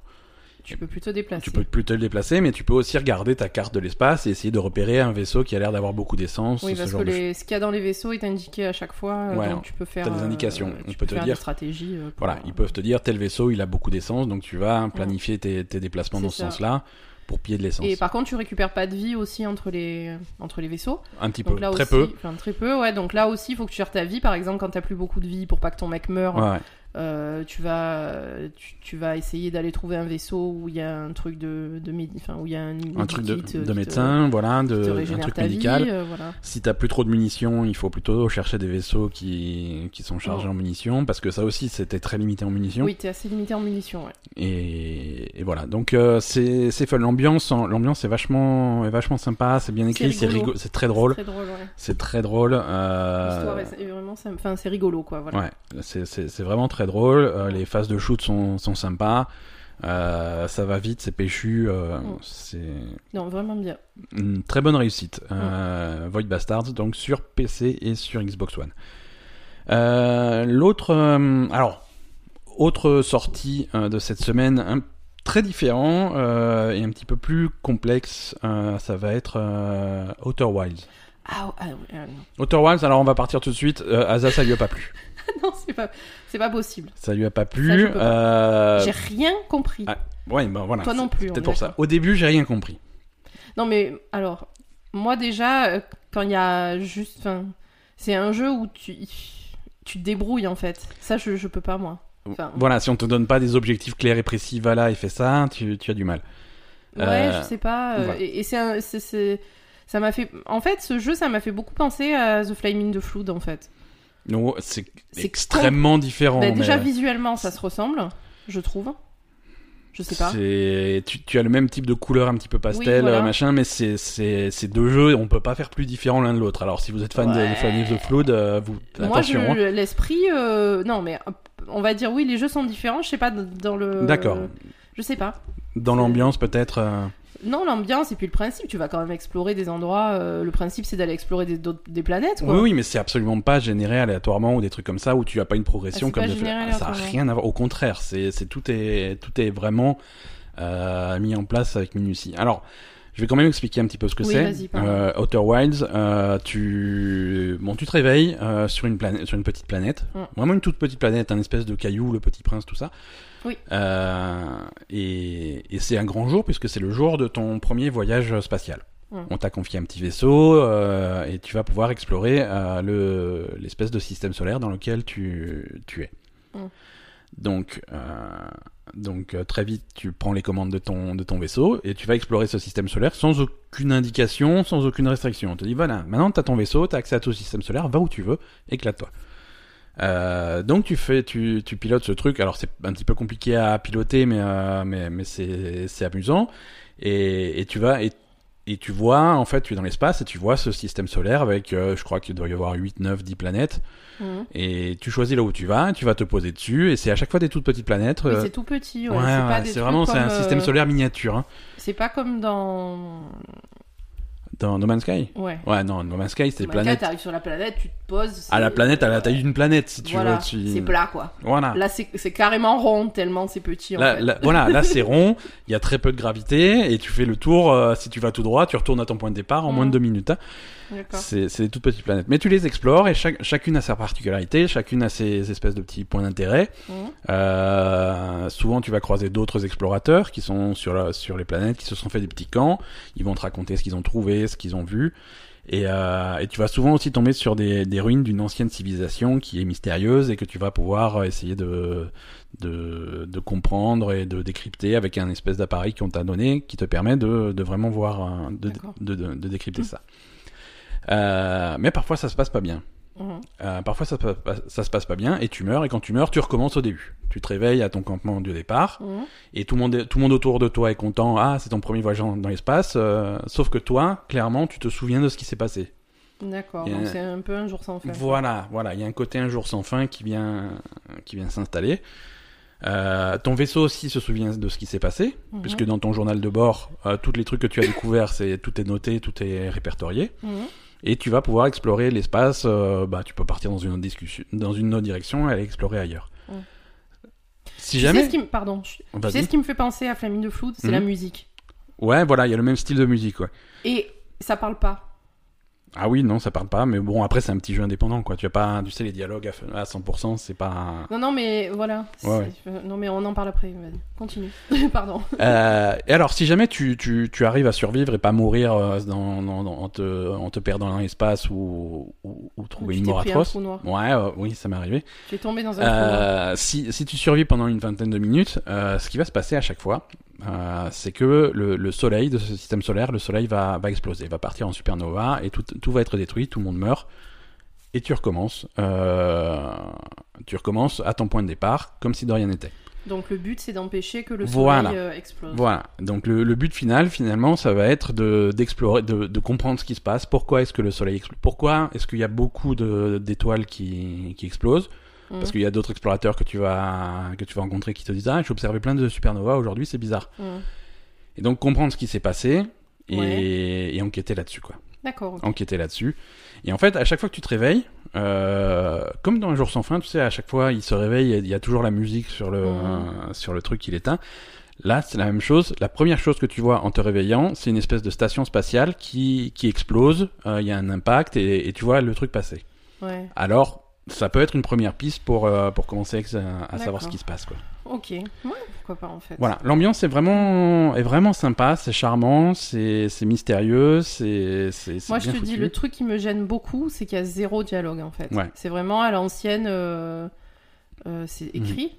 Tu peux plus te déplacer. tu peux plus te le déplacer, mais tu peux aussi regarder ta carte de l'espace et essayer de repérer un vaisseau qui a l'air d'avoir beaucoup d'essence. Oui, ce parce genre que de ce qu'il y a dans les vaisseaux est indiqué à chaque fois. euh, Ouais, donc tu peux faire. t'as des indications. tu On peux te faire dire- des stratégies. euh, pour- Voilà, ils peuvent te dire tel vaisseau il a beaucoup d'essence, donc tu vas planifier tes, tes déplacements dans ce sens-là pour piller de l'essence. Et par contre, tu récupères pas de vie aussi entre les, entre les vaisseaux. Un petit peu, Donc là très aussi, peu. Enfin, très peu, ouais. Donc là aussi, il faut que tu gères ta vie. Par exemple, quand t'as plus beaucoup de vie pour pas que ton mec meure, Ouais, ouais. Euh, tu vas, tu, tu vas essayer d'aller trouver un vaisseau où il y a un truc de, de enfin où il y a un, un truc de, te- médecin, voilà, de, un truc médical. vie, euh, voilà. Si t'as plus trop de munitions, il faut plutôt chercher des vaisseaux qui, qui sont chargés Oh. en munitions, parce que ça aussi c'était très limité en munitions. Oui, t'es assez limité en munitions. Ouais. Et, et voilà, donc euh, c'est fun. L'ambiance, l'ambiance est vachement, est vachement sympa, c'est bien écrit, c'est rigolo. c'est très drôle, C'est très drôle, ouais. c'est très drôle. euh, L'histoire est, est vraiment, enfin, c'est rigolo, quoi. Voilà. Ouais, c'est vraiment très drôle. euh, les phases de shoot sont sont sympas. euh, ça va vite, c'est péchu. euh, Mm. C'est Non, vraiment bien. une très bonne réussite. Euh, Void Bastards, donc sur PC et sur Xbox One. L'autre, alors, autre sortie de cette semaine, un- très différent et un petit peu plus complexe, ça va être Outer Wilds. Ah, ah, ah. Outer Wilds, alors on va partir tout de suite. Asa, ça lui a pas plu. (laughs) non, c'est pas, c'est pas possible. Ça lui a pas plu. euh, J'ai rien compris. ah, Ouais, ben voilà. Toi non plus, Peut-être pour ça. Au début, j'ai rien compris. Non, mais alors, moi déjà, euh, quand il y a juste. C'est un jeu où tu, tu te débrouilles en fait. Ça, je, je peux pas, moi. Enfin, Voilà, si on te donne pas des objectifs clairs et précis, va là et fais ça, tu, tu as du mal. Ouais, Euh, je sais pas. euh, voilà. Et, et c'est, ça m'a fait. En fait, ce jeu, ça m'a fait beaucoup penser à The Flaming the Flood, en fait. Non, c'est extrêmement différent. Bah, déjà mais visuellement, ça se ressemble, je trouve. Je sais pas. Tu, tu as le même type de couleur un petit peu pastel, Oui, voilà. euh, machin, mais c'est deux jeux, on peut pas faire plus différents l'un de l'autre. Alors si vous êtes fan de- Ouais. de Flaming the Flood, euh, vous Moi, attention. hein. l'esprit, euh, non, mais euh, on va dire oui, les jeux sont différents. Je sais pas dans le. D'accord. Je sais pas. Dans l'ambiance peut-être. Non, l'ambiance et puis le principe, tu vas quand même explorer des endroits. euh, le principe, c'est d'aller explorer des, planètes, quoi. Oui, oui, mais c'est absolument pas généré aléatoirement ou des trucs comme ça où tu as pas une progression Ah, comme pas généré ça a rien à voir. Au contraire, c'est tout est tout est vraiment euh, mis en place avec minutie. Alors, je vais quand même expliquer un petit peu ce que Oui, c'est. Euh, Outer Wilds, euh, tu bon, tu te réveilles euh, sur une planète, sur une petite planète, Mm. vraiment une toute petite planète, un espèce de caillou, le Petit Prince, tout ça. Oui. Euh, et et c'est un grand jour puisque c'est le jour de ton premier voyage spatial. Mm. On t'a confié un petit vaisseau euh, et tu vas pouvoir explorer euh, le l'espèce de système solaire dans lequel tu tu es. Mm. Donc, donc très vite, tu prends les commandes de ton, de ton vaisseau et tu vas explorer ce système solaire sans aucune indication, sans aucune restriction. On te dit, voilà, maintenant tu as ton vaisseau, tu as accès à tout le système solaire, va où tu veux, éclate-toi. Euh, donc tu fais, tu, tu pilotes ce truc. Alors c'est un petit peu compliqué à piloter, mais euh, mais, mais c'est c'est amusant. Et, et tu vas et, et tu vois en fait tu es dans l'espace et tu vois ce système solaire avec, euh, je crois qu'il doit y avoir 8, 9, 10 planètes. Mhm. Et tu choisis là où tu vas, tu vas te poser dessus. Et c'est à chaque fois des toutes petites planètes. Euh, c'est tout petit. Ouais, ouais, ouais, c'est vraiment c'est un système solaire miniature hein. C'est pas comme dans. Dans No Man's Sky. Ouais. Ouais non No Man's Sky le cas, planètes. t'arrives sur la planète, tu te poses. À la planète à la taille d'une planète si tu voilà, veux. Tu... C'est plat quoi. Voilà. Là, c'est c'est carrément rond tellement c'est petit en Là, fait. là- voilà, là c'est rond, il y a très peu de gravité et tu fais le tour. euh, si tu vas tout droit, tu retournes à ton point de départ en Mm. moins de deux minutes. hein. C'est des toutes petites planètes. Mais tu les explores et chaque, chacune a sa particularité, chacune a ses espèces de petits points d'intérêt. Mhm. Euh, souvent, tu vas croiser d'autres explorateurs qui sont sur, la- sur les planètes, qui se sont fait des petits camps. Ils vont te raconter ce qu'ils ont trouvé, ce qu'ils ont vu. Et, euh, et tu vas souvent aussi tomber sur des, des ruines d'une ancienne civilisation qui est mystérieuse et que tu vas pouvoir essayer de, de, de comprendre et de décrypter avec un espèce d'appareil qu'on t'a donné qui te permet de, de vraiment voir, euh, de, de, décrypter Mm. ça. Euh, mais parfois ça se passe pas bien. Mhm. Euh, parfois ça, se passe pas- ça se passe pas bien et tu meurs et quand tu meurs tu recommences au début. Tu te réveilles à ton campement de départ Mhm. et tout le monde tout le monde autour de toi est content. Ah c'est ton premier voyage dans l'espace. euh, sauf que toi clairement tu te souviens de ce qui s'est passé. D'accord. Donc un- c'est un peu un jour sans fin. Voilà voilà il y a un côté un jour sans fin qui vient qui vient s'installer. Euh, ton vaisseau aussi se souvient de ce qui s'est passé, Mhm. puisque dans ton journal de bord, tous les trucs que tu as découverts, c'est tout est noté, tout est répertorié. Mhm. Et tu vas pouvoir explorer l'espace. euh, bah, tu peux partir dans une autre discussion, dans une autre direction et aller explorer ailleurs. Si Tu jamais. sais ce qui me... Pardon. je- Tu sais ce qui me fait penser à Flamine de Flood, c'est Mhm. la musique. Ouais, voilà, il y a le même style de musique, ouais. Et ça parle pas. Ah oui, non, ça parle pas, mais bon, après, c'est un petit jeu indépendant, quoi. Tu as pas, tu sais, les dialogues à, f- à 100%, c'est pas. Non, non, mais voilà. Ouais, euh, Non, mais on en parle après. Continue. (laughs) Pardon. Euh, et alors, si jamais tu, tu, tu arrives à survivre et pas mourir euh, dans, dans- dans- en, te, en te perdant dans l'espace ou, ou, ou trouver Tu une mort un atroce. noir. Ouais, euh, oui, ça m'est arrivé. Tu es tombé dans un trou noir. Si, si tu survis pendant une vingtaine de minutes, ce qui va se passer à chaque fois, euh, c'est que le, le soleil de ce système solaire, le soleil va, va exploser, va partir en supernova et tout, tout va être détruit, tout le monde meurt. Et tu recommences, euh, tu recommences à ton point de départ, comme si de rien n'était. Donc le but, c'est d'empêcher que le Voilà. soleil euh, explose. Voilà. Donc le, le but final, finalement, ça va être de d'explorer, de, de comprendre ce qui se passe. Pourquoi est-ce que le soleil explose Pourquoi est-ce qu'il y a beaucoup d'étoiles qui, qui explosent? Parce qu'il y a d'autres explorateurs que tu vas que tu vas rencontrer qui te disent ah j'ai observé plein de supernovas aujourd'hui c'est bizarre. Mhm. Et donc comprendre ce qui s'est passé et, Ouais. et enquêter là-dessus quoi. D'accord. Enquêter là-dessus. Et en fait à chaque fois que tu te réveilles, euh, comme dans un jour sans fin, tu sais à chaque fois il se réveille, il y a toujours la musique sur le Mhm. sur le truc qu'il éteint. Là, c'est la même chose. La première chose que tu vois en te réveillant, c'est une espèce de station spatiale qui, qui explose. Euh, Il y a un impact et, et tu vois le truc passer. Ouais. Alors, ça peut être une première piste pour, euh, pour commencer à, à savoir ce qui se passe. Quoi. Ok. Ouais, pourquoi pas en fait. Voilà, l'ambiance est vraiment, est vraiment sympa, c'est charmant, c'est mystérieux, c'est Moi, je te dis, le truc qui me gêne beaucoup, c'est qu'il y a zéro dialogue en fait. Ouais. C'est vraiment à l'ancienne. euh, euh, c'est écrit.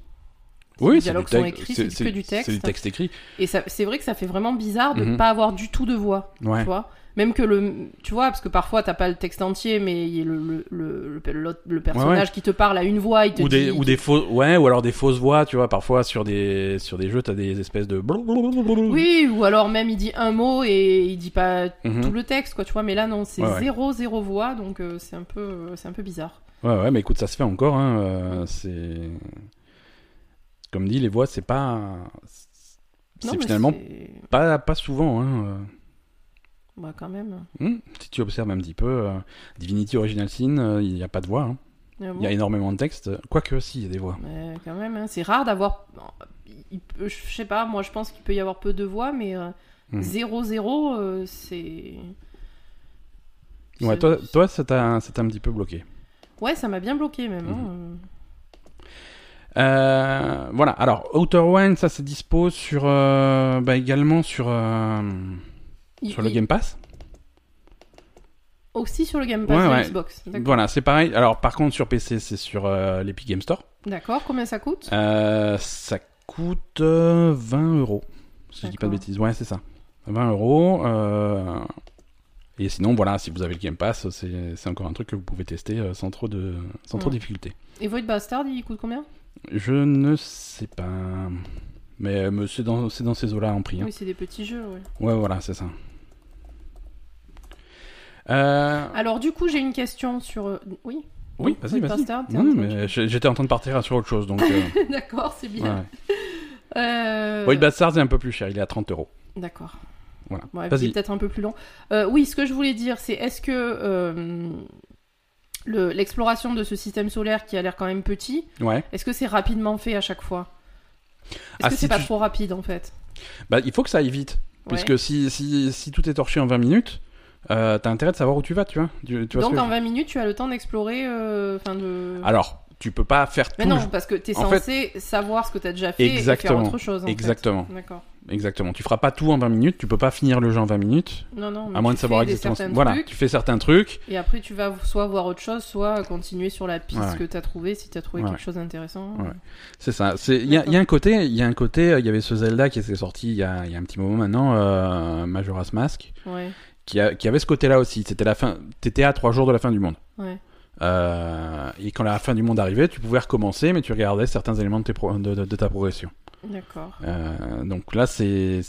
Oui, les dialogues sont écrits, c'est que du texte. C'est du texte écrit. Et c'est vrai que ça fait vraiment bizarre de ne Mhm. pas avoir du tout de voix. Ouais. Tu vois Même que le. Tu vois, parce que parfois t'as pas le texte entier, mais il y a le, le, le, le- personnage qui te parle à une voix, il te Ou dit. des, ou des faux, ouais, ou alors des fausses voix, tu vois, parfois sur des, sur des jeux, t'as des espèces de. Oui, ou alors même il dit un mot et il dit pas Mhm. tout le texte, quoi, tu vois. Mais là, non, c'est Ouais, zéro, zéro voix, donc euh, c'est un, peu, euh, c'est un peu bizarre. Ouais, ouais, mais écoute, ça se fait encore, hein, euh, c'est. Comme dit, les voix, c'est pas. C'est finalement pas, pas souvent, hein. Bah, quand même. Hmm, si tu observes un petit peu, euh, Divinity Original Sin, euh, il n'y a pas de voix. hein. Mais Il y a énormément de texte. Quoique, si, il y a des voix. mais quand même, hein, c'est rare d'avoir. Je sais pas, moi je pense qu'il peut y avoir peu de voix, mais euh, Mhm. zéro, zéro, euh, c'est. Ouais, toi, toi ça t'a un petit peu bloqué. Ouais, ça m'a bien bloqué même. Hein. Euh, voilà, alors, Outer One, ça c'est dispo sur, euh, bah, également sur, euh, Il- sur le il- Game Pass? Aussi sur le Game Pass Ouais. Xbox. Voilà, c'est pareil. Alors par contre sur PC c'est sur euh, l'Epic Game Store. D'accord, combien ça coûte? Euh, ça coûte euh, 20 euros. Si je dis pas de bêtises. Ouais, c'est ça. 20 euros. euh, Et sinon, voilà, si vous avez le Game Pass, c'est encore un truc que vous pouvez tester euh, sans trop de, sans trop de difficulté. Et Void Bastard, il coûte combien? Je ne sais pas. Mais, euh, mais c'est dans, dans ces eaux-là en prix. hein. Oui, c'est des petits jeux, ouais. Ouais, voilà, c'est ça. Euh, Alors, du coup, j'ai une question sur. euh, Oui? Oui, vas-y, vas-y. Non, mais j'étais en train de partir sur autre chose, donc. euh, (laughs) D'accord, c'est bien. ouais. (laughs) Euh, Bastard, c'est un peu plus cher, il est à 30 euros. D'accord. Voilà. Ouais, Vas-y. peut-être un peu plus long. Oui, ce que je voulais dire, c'est est-ce que le- l'exploration de ce système solaire qui a l'air quand même petit, Ouais. est-ce que c'est rapidement fait à chaque fois? Est-ce Ah, que si c'est pas tu- trop rapide en fait? Bah, il faut que ça aille vite. Ouais. Puisque si, si, si tout est torché en 20 minutes, euh, t'as intérêt de savoir où tu vas, tu vois. Tu, tu Donc en je- 20 minutes, tu as le temps d'explorer. euh, de. Alors, tu peux pas faire Mais tout. non, parce que t'es En fait- censé savoir ce que t'as déjà fait et Exactement. faire autre chose. en. Exactement. D'accord. Exactement. Tu feras pas tout en 20 minutes, tu peux pas finir le jeu en 20 minutes. Non, non. mais À moins tu de savoir exactement. ce- Voilà, tu fais certains trucs. Et après, tu vas soit voir autre chose, soit continuer sur la piste Ouais. que t'as trouvé si t'as trouvé Ouais. quelque chose d'intéressant. Ouais. C'est ça. Il y, a- il y a un côté, il y a un côté, euh, il y avait ce Zelda qui s'est sorti il y a, il y a un petit moment maintenant, euh, Majora's Mask, Ouais. Qui, a- qui avait ce côté-là aussi. C'était la fin. T'étais à trois jours de la fin du monde. Ouais. Euh, et quand la fin du monde arrivait, tu pouvais recommencer, mais tu regardais certains éléments de, tes pro- de, de- de ta progression. D'accord. Euh, donc là, c'est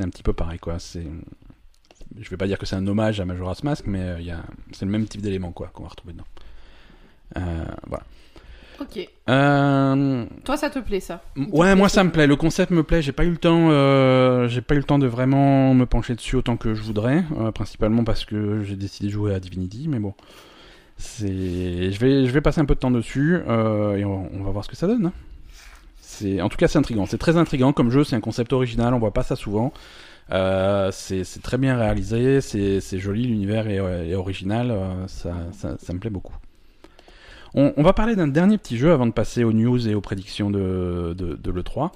un petit peu pareil, quoi. C'est je vais pas dire que c'est un hommage à Majora's Mask, mais euh, il a c'est le même type d'éléments, quoi, qu'on va retrouver dedans. Euh, voilà. Ok. Euh, Toi, ça te plaît ça Il Ouais, plaît, moi ça me plaît. Le concept me plaît. J'ai pas eu le temps. Euh, j'ai pas eu le temps de vraiment me pencher dessus autant que je voudrais, euh, principalement parce que j'ai décidé de jouer à Divinity. Mais bon, c'est. Je vais, je vais passer un peu de temps dessus et on, on va voir ce que ça donne. hein. C'est, en tout cas, c'est intriguant. C'est très intriguant comme jeu. C'est un concept original. On voit pas ça souvent. Euh, c'est, très bien réalisé. C'est, joli. L'univers est, est original. ça, ça, ça me plaît beaucoup. On, va parler d'un dernier petit jeu avant de passer aux news et aux prédictions de, de, de l'E3.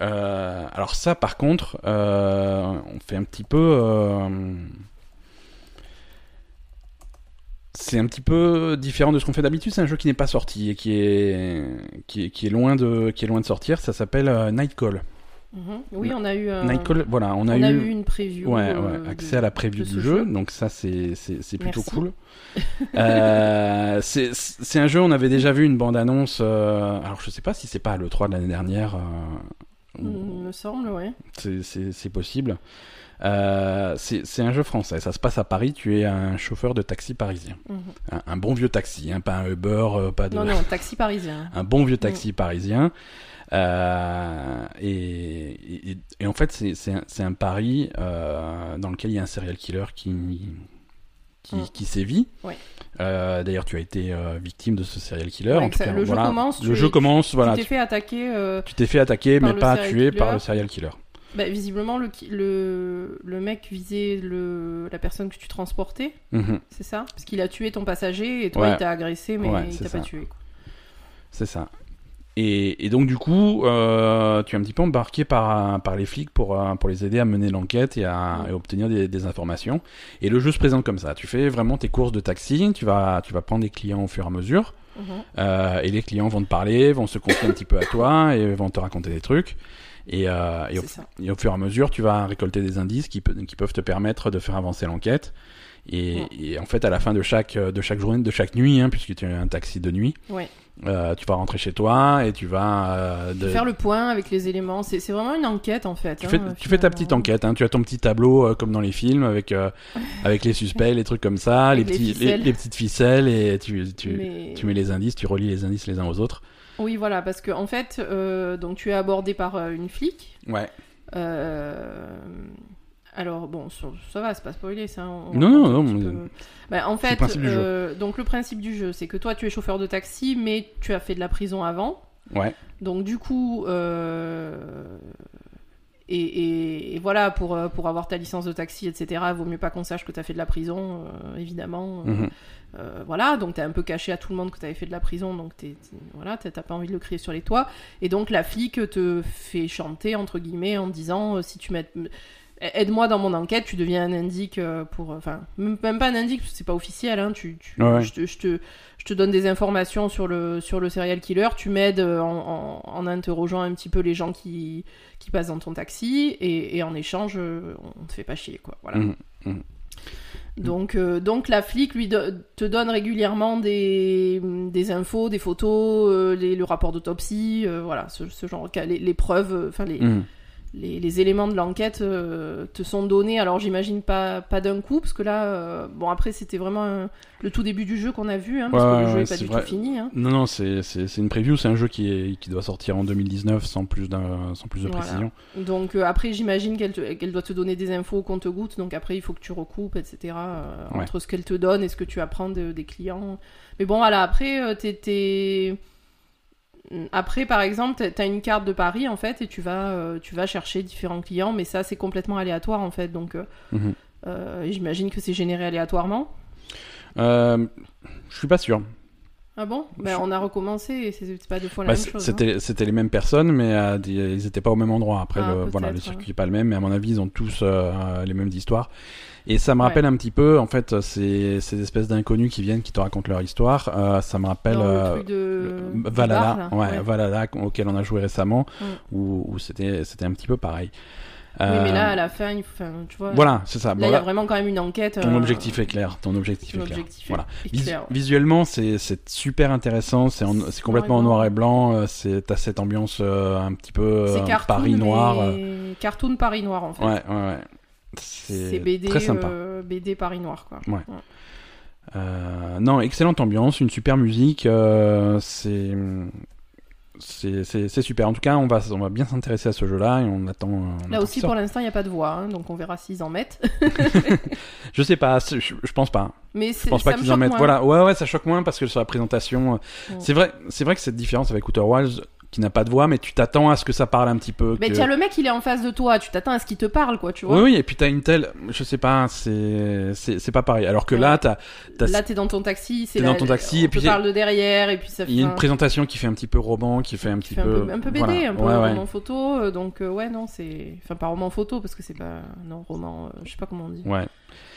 Euh, alors ça, par contre, euh, on fait un petit peu... euh, c'est un petit peu différent de ce qu'on fait d'habitude. C'est un jeu qui n'est pas sorti et qui est, loin, de, qui est loin de sortir. Ça s'appelle Nightcall. Mhm. Oui, on a eu. Nightcall, voilà, on a, on a eu, une preview. ouais, euh, ouais, de- accès à la preview du jeu, jeu. donc ça c'est plutôt Merci. cool. (laughs) Euh, c'est un jeu, on avait déjà vu une bande annonce. alors je sais pas si c'est pas le 3 de l'année dernière. euh, ou- Il me semble, ouais. c'est- possible. Euh, c'est un jeu français, ça se passe à Paris. Tu es un chauffeur de taxi parisien, Mhm. un, un bon vieux taxi, hein, pas un Uber, euh, pas de Non, non, taxi parisien. (laughs) un bon vieux taxi parisien. Euh, et, et, et en fait, c'est- un, pari euh, dans lequel il y a un serial killer qui, qui, Mm. qui sévit. Ouais. Euh, D'ailleurs, tu as été victime de ce serial killer. Ouais, en tout ça- cas, le jeu voilà. commence, Le jeu es- commence, voilà. tu t'es Tu fait attaquer. tu t'es fait attaquer, mais pas tué par le serial killer. bah, visiblement, le, ki- le, le mec visait le, la personne que tu transportais, Mhm. c'est ça? Parce qu'il a tué ton passager et toi, Ouais. il t'a agressé, mais il t'a pas tué. C'est ça. Et, et donc du coup, euh, tu es un petit peu embarqué par, par les flics pour, euh, pour les aider à mener l'enquête et à et obtenir des, des informations. Et le jeu se présente comme ça. Tu fais vraiment tes courses de taxi, tu vas, tu vas prendre des clients au fur et à mesure, Mhm. euh, et les clients vont te parler, vont se confier un petit peu à toi et vont te raconter des trucs. Et, euh, et, au, et fur et à mesure, tu vas récolter des indices qui, pe- qui peuvent te permettre de faire avancer l'enquête. Et, et en fait, à la fin de chaque, de chaque journée, de chaque nuit, hein, puisque tu as un taxi de nuit, Ouais. euh, tu vas rentrer chez toi et tu vas euh, de- Faire le point avec les éléments, c'est vraiment une enquête en fait. tu hein, fais, tu fais ta petite enquête, hein. tu as ton petit tableau euh, comme dans les films avec euh, (laughs) avec les suspects, les trucs comme ça, les, petits, les, petites ficelles et tu, tu, Mais- tu mets les indices, tu relis les indices les uns aux autres. Oui, voilà, parce que en fait, euh, donc tu es abordé par euh, une flic. Ouais. Euh, Alors bon, ça, ça va, c'est pas spoilé ça. on- on Non, non, non, mais-. Bah, en le fait, euh, donc le principe du jeu, c'est que toi tu es chauffeur de taxi, mais tu as fait de la prison avant. Ouais. Donc du coup, et, et- et voilà, pour, euh, pour avoir ta licence de taxi, etc., vaut mieux pas qu'on sache que tu as fait de la prison, euh, évidemment. Mhm. Euh, voilà, donc t'es un peu caché à tout le monde que t'avais fait de la prison, donc t'es, t'es- voilà, t'as pas envie de le crier sur les toits. Et donc la flic te fait chanter entre guillemets en disant euh, si tu mets, aide-moi dans mon enquête, tu deviens un indique euh, pour, enfin, même pas un indique, parce que c'est pas officiel, hein, tu, tu- Ouais, je, te, je, te, je te donne des informations sur le, sur le serial killer, tu m'aides euh, en, en, en interrogeant un petit peu les gens qui, qui passent dans ton taxi, et, et en échange, euh, on te fait pas chier, quoi. Voilà. Mhm. Donc, euh, donc la flic lui do- te donne régulièrement des, des infos, des photos, euh, les- le rapport d'autopsie, euh, voilà, ce, ce genre, les, les preuves, euh, enfin les, Mhm. Les, les éléments de l'enquête euh, te sont donnés. Alors j'imagine pas, pas d'un coup, parce que là, euh, bon après c'était vraiment euh, le tout début du jeu qu'on a vu, hein, parce Ouais, que le jeu ouais, est pas du vrai. tout fini. Hein. Non, non, c'est une preview, c'est un jeu qui, est, qui doit sortir en 2019 sans plus, sans plus de Voilà. précision. Donc euh, après j'imagine qu'elle doit te donner des infos au compte-gouttes, donc après il faut que tu recoupes, etc. Ouais. Entre ce qu'elle te donne et ce que tu apprends de- des clients. Mais bon voilà, après t'es... Après, par exemple, t'as une carte de Paris en fait, et tu vas, euh, tu vas chercher différents clients, mais ça c'est complètement aléatoire en fait. Donc, euh, Mhm. euh, j'imagine que c'est généré aléatoirement. Je suis pas sûr. Ah bon? Ben, on a recommencé et c'est pas deux fois la Bah, même chose. hein. C'était les mêmes personnes, mais euh, ils étaient pas au même endroit. Après, Ah, le, voilà, le circuit est pas le même, mais à mon avis, ils ont tous euh, les mêmes histoires. Et ça me Ouais. rappelle un petit peu, en fait, ces, ces espèces d'inconnus qui viennent, qui te racontent leur histoire. euh, ça me rappelle euh, truc de... le- Valhalla, bar, là. ouais, Valhalla, auquel on a joué récemment, Mm. où, où c'était un petit peu pareil. Oui, mais Euh, là, à la fin, il faut... enfin, tu vois... voilà, c'est ça. Là, Bon, il y a vraiment quand même une enquête. ton euh, objectif est clair. Ton objectif ton est clair. Voilà. Vis-. Visuellement, c'est super intéressant. C'est en- c'est complètement en noir et blanc. euh, C'est t'as cette ambiance euh, un petit peu C'est euh, cartoon, Paris noir. euh, mais... Cartoon Paris noir, en fait. Ouais, ouais, ouais. C'est BD, très sympa. euh, BD Paris noir, quoi. Euh, non, excellente ambiance, une super musique. euh, c'est c'est super. En tout cas, on va on va bien s'intéresser à ce jeu-là et on attend. on Là attend aussi, pour l'instant, il n'y a pas de voix, hein, donc on verra s'ils en mettent. (laughs) Je sais pas. Je, je pense pas. Mais Je pense pas qu'ils en mettent. Voilà. Ouais, ouais, ça choque moins parce que sur la présentation, c'est vrai, c'est vrai que cette différence avec Outer Wilds qui n'a pas de voix, mais tu t'attends à ce que ça parle un petit peu. Mais que- tiens, le mec, il est en face de toi, tu t'attends à ce qu'il te parle, quoi, tu vois. Oui, oui, et puis t'as une telle, je sais pas, c'est c'est c'est pas pareil. Alors que là, t'as Là, t'es dans ton taxi, c'est dans ton taxi, on et puis te il y a- parle de derrière, et puis ça fait il y a un- une présentation qui fait un petit peu roman, qui fait un petit fait un peu un peu BD, voilà. un peu Ouais, ouais. roman photo, euh, donc euh, ouais, non, c'est. Enfin, pas roman photo, parce que c'est pas. Non, roman, euh, je sais pas comment on dit. Ouais,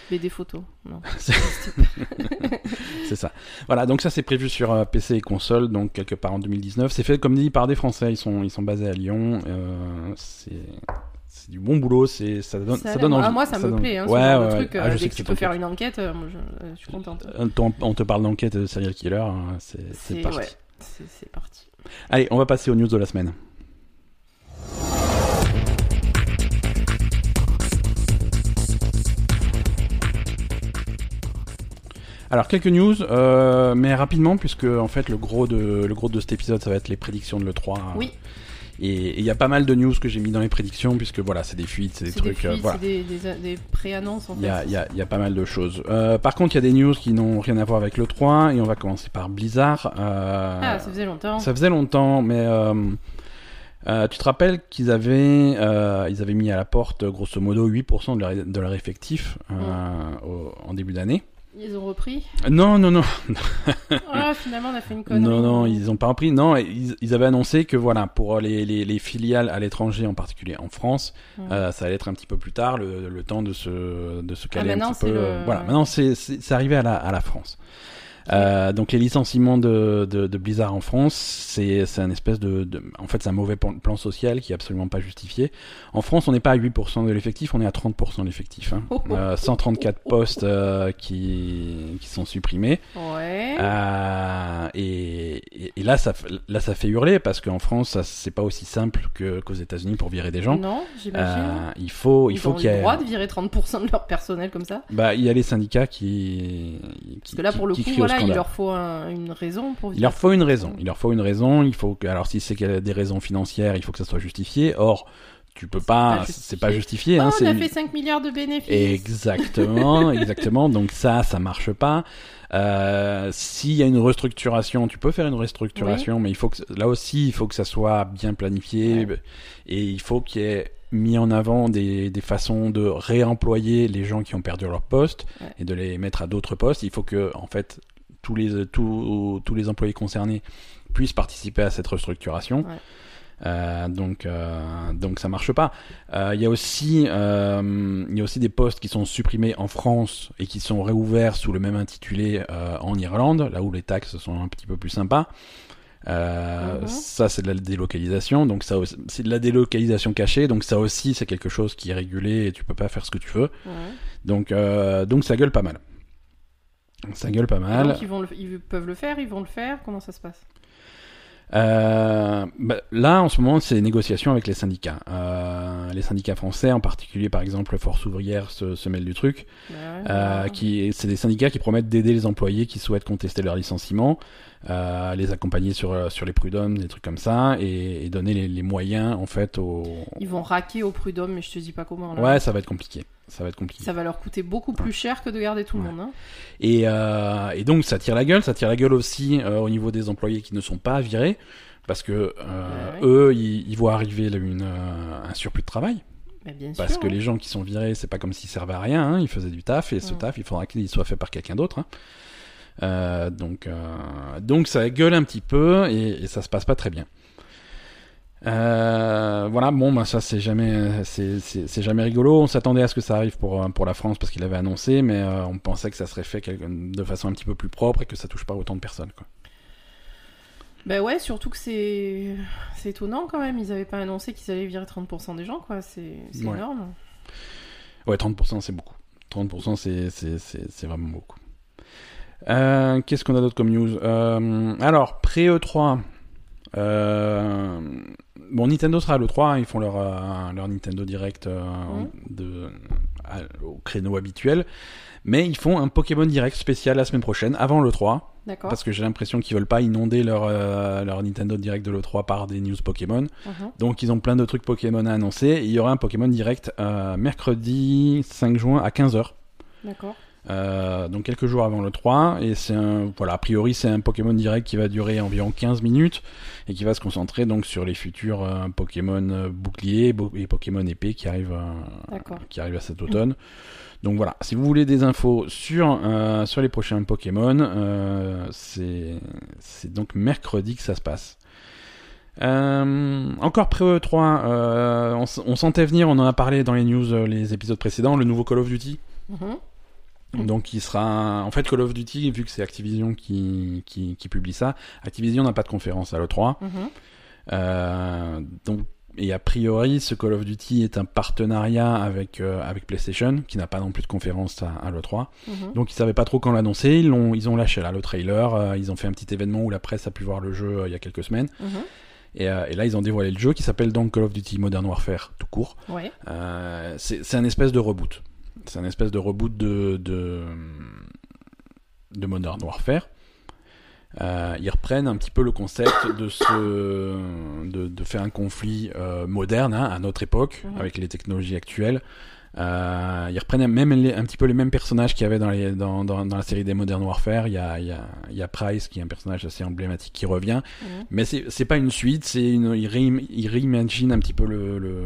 BD photo, non. (laughs) (laughs) C'est- ça. Voilà, donc ça c'est prévu sur euh, PC et console, donc quelque part en 2019. C'est fait comme dit par des Français, ils sont ils sont basés à Lyon. euh, c'est c'est du bon boulot, c'est ça donne ça, donne envie. Ah, moi, ça, me donne- plaît, hein, ouais, truc. euh, Ah, je sais que tu peux faire une enquête, moi, je, je suis contente. On, te parle d'enquête de serial killer, hein, c'est parti. ouais, c'est parti. Allez, on va passer aux news de la semaine. Alors quelques news, euh, mais rapidement puisque en fait le gros de le gros de cet épisode ça va être les prédictions de le 3. Oui. Et il y a pas mal de news que j'ai mis dans les prédictions puisque voilà c'est des fuites, c'est des trucs. euh, voilà. c'est des, des, des pré-annonces en Il y, a, fait. il y, a, y a pas mal de choses. Euh, par contre, il y a des news qui n'ont rien à voir avec le 3 et on va commencer par Blizzard. Euh, Ah, ça faisait longtemps. ça faisait longtemps, mais tu te rappelles qu'ils avaient, ils avaient mis à la porte grosso modo 8% de leur, de leur effectif au- en début d'année. Ils ont repris. Non, non, non, Ah, (laughs) finalement, on a fait une connerie. non, non, ils ont pas repris. Non, ils, ils avaient annoncé que voilà, pour les, les, les filiales à l'étranger, en particulier en France, euh, ça allait être un petit peu plus tard, le, le temps de se, de se caler un Ah, petit peu. le- Voilà, maintenant c'est arrivé à la, à la France. Euh, donc les licenciements de, de, de Blizzard en France, c'est un espèce de, de- en fait c'est un mauvais plan, social qui est absolument pas justifié. En France, on n'est pas à 8% de l'effectif, on est à 30% de l'effectif. Hein. Oh, Euh, 134 postes euh, qui qui sont supprimés. Ouais. Euh, et, et, et là ça là ça fait hurler parce qu'en France c'est pas aussi simple que qu'aux États-Unis pour virer des gens. Non, j'imagine. Euh, il faut il Ils faut qu'il y le ait droit de virer 30% de leur personnel comme ça. bah il y a les syndicats qui qui, Parce que là, qui- pour le coup, crient il leur faut un- une raison pour Il leur faut une raison. Il leur faut une raison. Il faut que, alors si c'est qu'il y a des raisons financières, il faut que ça soit justifié. Or, tu peux C'est pas, pas c'est pas justifié. Oh, hein, on c'est a une- fait 5 milliards de bénéfices. Exactement, (laughs) exactement. Donc ça, ça marche pas. Euh, S'il y a une restructuration, tu peux faire une restructuration, mais il faut que là aussi, il faut que ça soit bien planifié Ouais. et il faut qu'il y ait mis en avant des, des façons de réemployer les gens qui ont perdu leur poste Ouais. et de les mettre à d'autres postes. Il faut que, en fait, tous les tous, tous les employés concernés puissent participer à cette restructuration. Ouais. Euh, donc, euh, donc ça marche pas. Euh, Il y a aussi, euh, il y a aussi des postes qui sont supprimés en France et qui sont réouverts sous le même intitulé euh, en Irlande, là où les taxes sont un petit peu plus sympas. Euh, Mhm. Ça, c'est de la délocalisation. Donc ça, c'est de la délocalisation cachée. Donc ça aussi, c'est quelque chose qui est régulé et tu peux pas faire ce que tu veux. Donc, euh, donc ça gueule pas mal. Ça gueule pas mal. Donc ils, vont le- ils peuvent le faire, ils vont le faire. Comment ça se passe? Euh, bah, là, en ce moment, c'est les négociations avec les syndicats. Euh, les syndicats français, en particulier, par exemple, Force ouvrière se, se mêle du truc. Ouais, Euh, ouais. qui, c'est des syndicats qui promettent d'aider les employés qui souhaitent contester leur licenciement, euh, les accompagner sur, euh, sur les prud'hommes, des trucs comme ça, et, et donner les, les moyens, en fait, aux... Ils vont raquer au prud'homme, mais je te dis pas comment. Là. Ouais, ça va être compliqué. Ça va être compliqué. Ça va leur coûter beaucoup plus cher que de garder tout le monde. Hein. Et, euh, et donc ça tire la gueule, ça tire la gueule aussi euh, au niveau des employés qui ne sont pas virés, parce que Ouais. eux, ils, ils voient arriver une, un surplus de travail, parce que hein. les gens qui sont virés, c'est pas comme s'ils servaient à rien, hein, ils faisaient du taf, et ce taf, il faudra qu'il soit fait par quelqu'un d'autre. Euh, donc, euh, donc ça gueule un petit peu, et, et ça se passe pas très bien. Euh, voilà, bon, bah, ça c'est jamais, c'est, jamais rigolo. On s'attendait à ce que ça arrive pour, pour la France parce qu'il avait annoncé, mais on pensait que ça serait fait de façon un petit peu plus propre et que ça touche pas autant de personnes. Quoi. Ben ouais, surtout que c'est étonnant quand même. Ils avaient pas annoncé qu'ils allaient virer 30% des gens, quoi. C'est Ouais. énorme. Ouais, 30% c'est beaucoup. 30% c'est, c'est, c'est, c'est vraiment beaucoup. Euh, qu'est-ce qu'on a d'autre comme news? Euh, Alors, pré-E3. Euh, bon, Nintendo sera à l'E3, hein, ils font leur, leur Nintendo Direct Mhm. de, à- au créneau habituel. Mais ils font un Pokémon Direct spécial la semaine prochaine, avant l'E3. D'accord. Parce que j'ai l'impression qu'ils veulent pas inonder leur, euh, leur Nintendo Direct de l'E3 par des news Pokémon. Mhm. Donc ils ont plein de trucs Pokémon à annoncer. Et il y aura un Pokémon Direct euh, mercredi 5 juin à 15h. D'accord. Euh, donc quelques jours avant le 3 et c'est un voilà a priori c'est un Pokémon direct qui va durer environ 15 minutes et qui va se concentrer donc sur les futurs euh, Pokémon euh, boucliers bo- et Pokémon épée qui arrivent euh, qui arrivent à cet automne. Donc voilà, si vous voulez des infos sur sur les prochains Pokémon, c'est donc mercredi que ça se passe. Euh, encore pré 3 euh, on, s- on sentait venir, on en a parlé dans les news, les épisodes précédents, le nouveau Call of Duty. Mhm. Mm. Donc il sera en fait Call of Duty vu que c'est Activision qui, qui, qui publie ça. Activision n'a pas de conférence à l'E3. Mhm. Euh, donc et a priori ce Call of Duty est un partenariat avec euh, avec PlayStation qui n'a pas non plus de conférence à, à l'E3. Mhm. Donc ils savaient pas trop quand l'annoncer, ils l'ont ils ont lâché là le trailer, euh, ils ont fait un petit événement où la presse a pu voir le jeu il y a quelques semaines Mhm. et, euh, et là ils ont dévoilé le jeu qui s'appelle donc Call of Duty Modern Warfare tout court. Ouais. Euh, c'est un espèce de reboot. C'est un espèce de reboot de, de, de Modern Warfare. Euh, ils reprennent un petit peu le concept de, ce, de, de faire un conflit euh, moderne hein, à notre époque, Mhm. avec les technologies actuelles. Euh, ils reprennent même les- un petit peu les mêmes personnages qu'il y avait dans, les, dans, dans, dans la série des Modern Warfare. Il y a, il y, a, il y a Price, qui est un personnage assez emblématique, qui revient. Mhm. Mais c'est pas une suite, c'est une, ils, réim- ils réimaginent un petit peu le, le,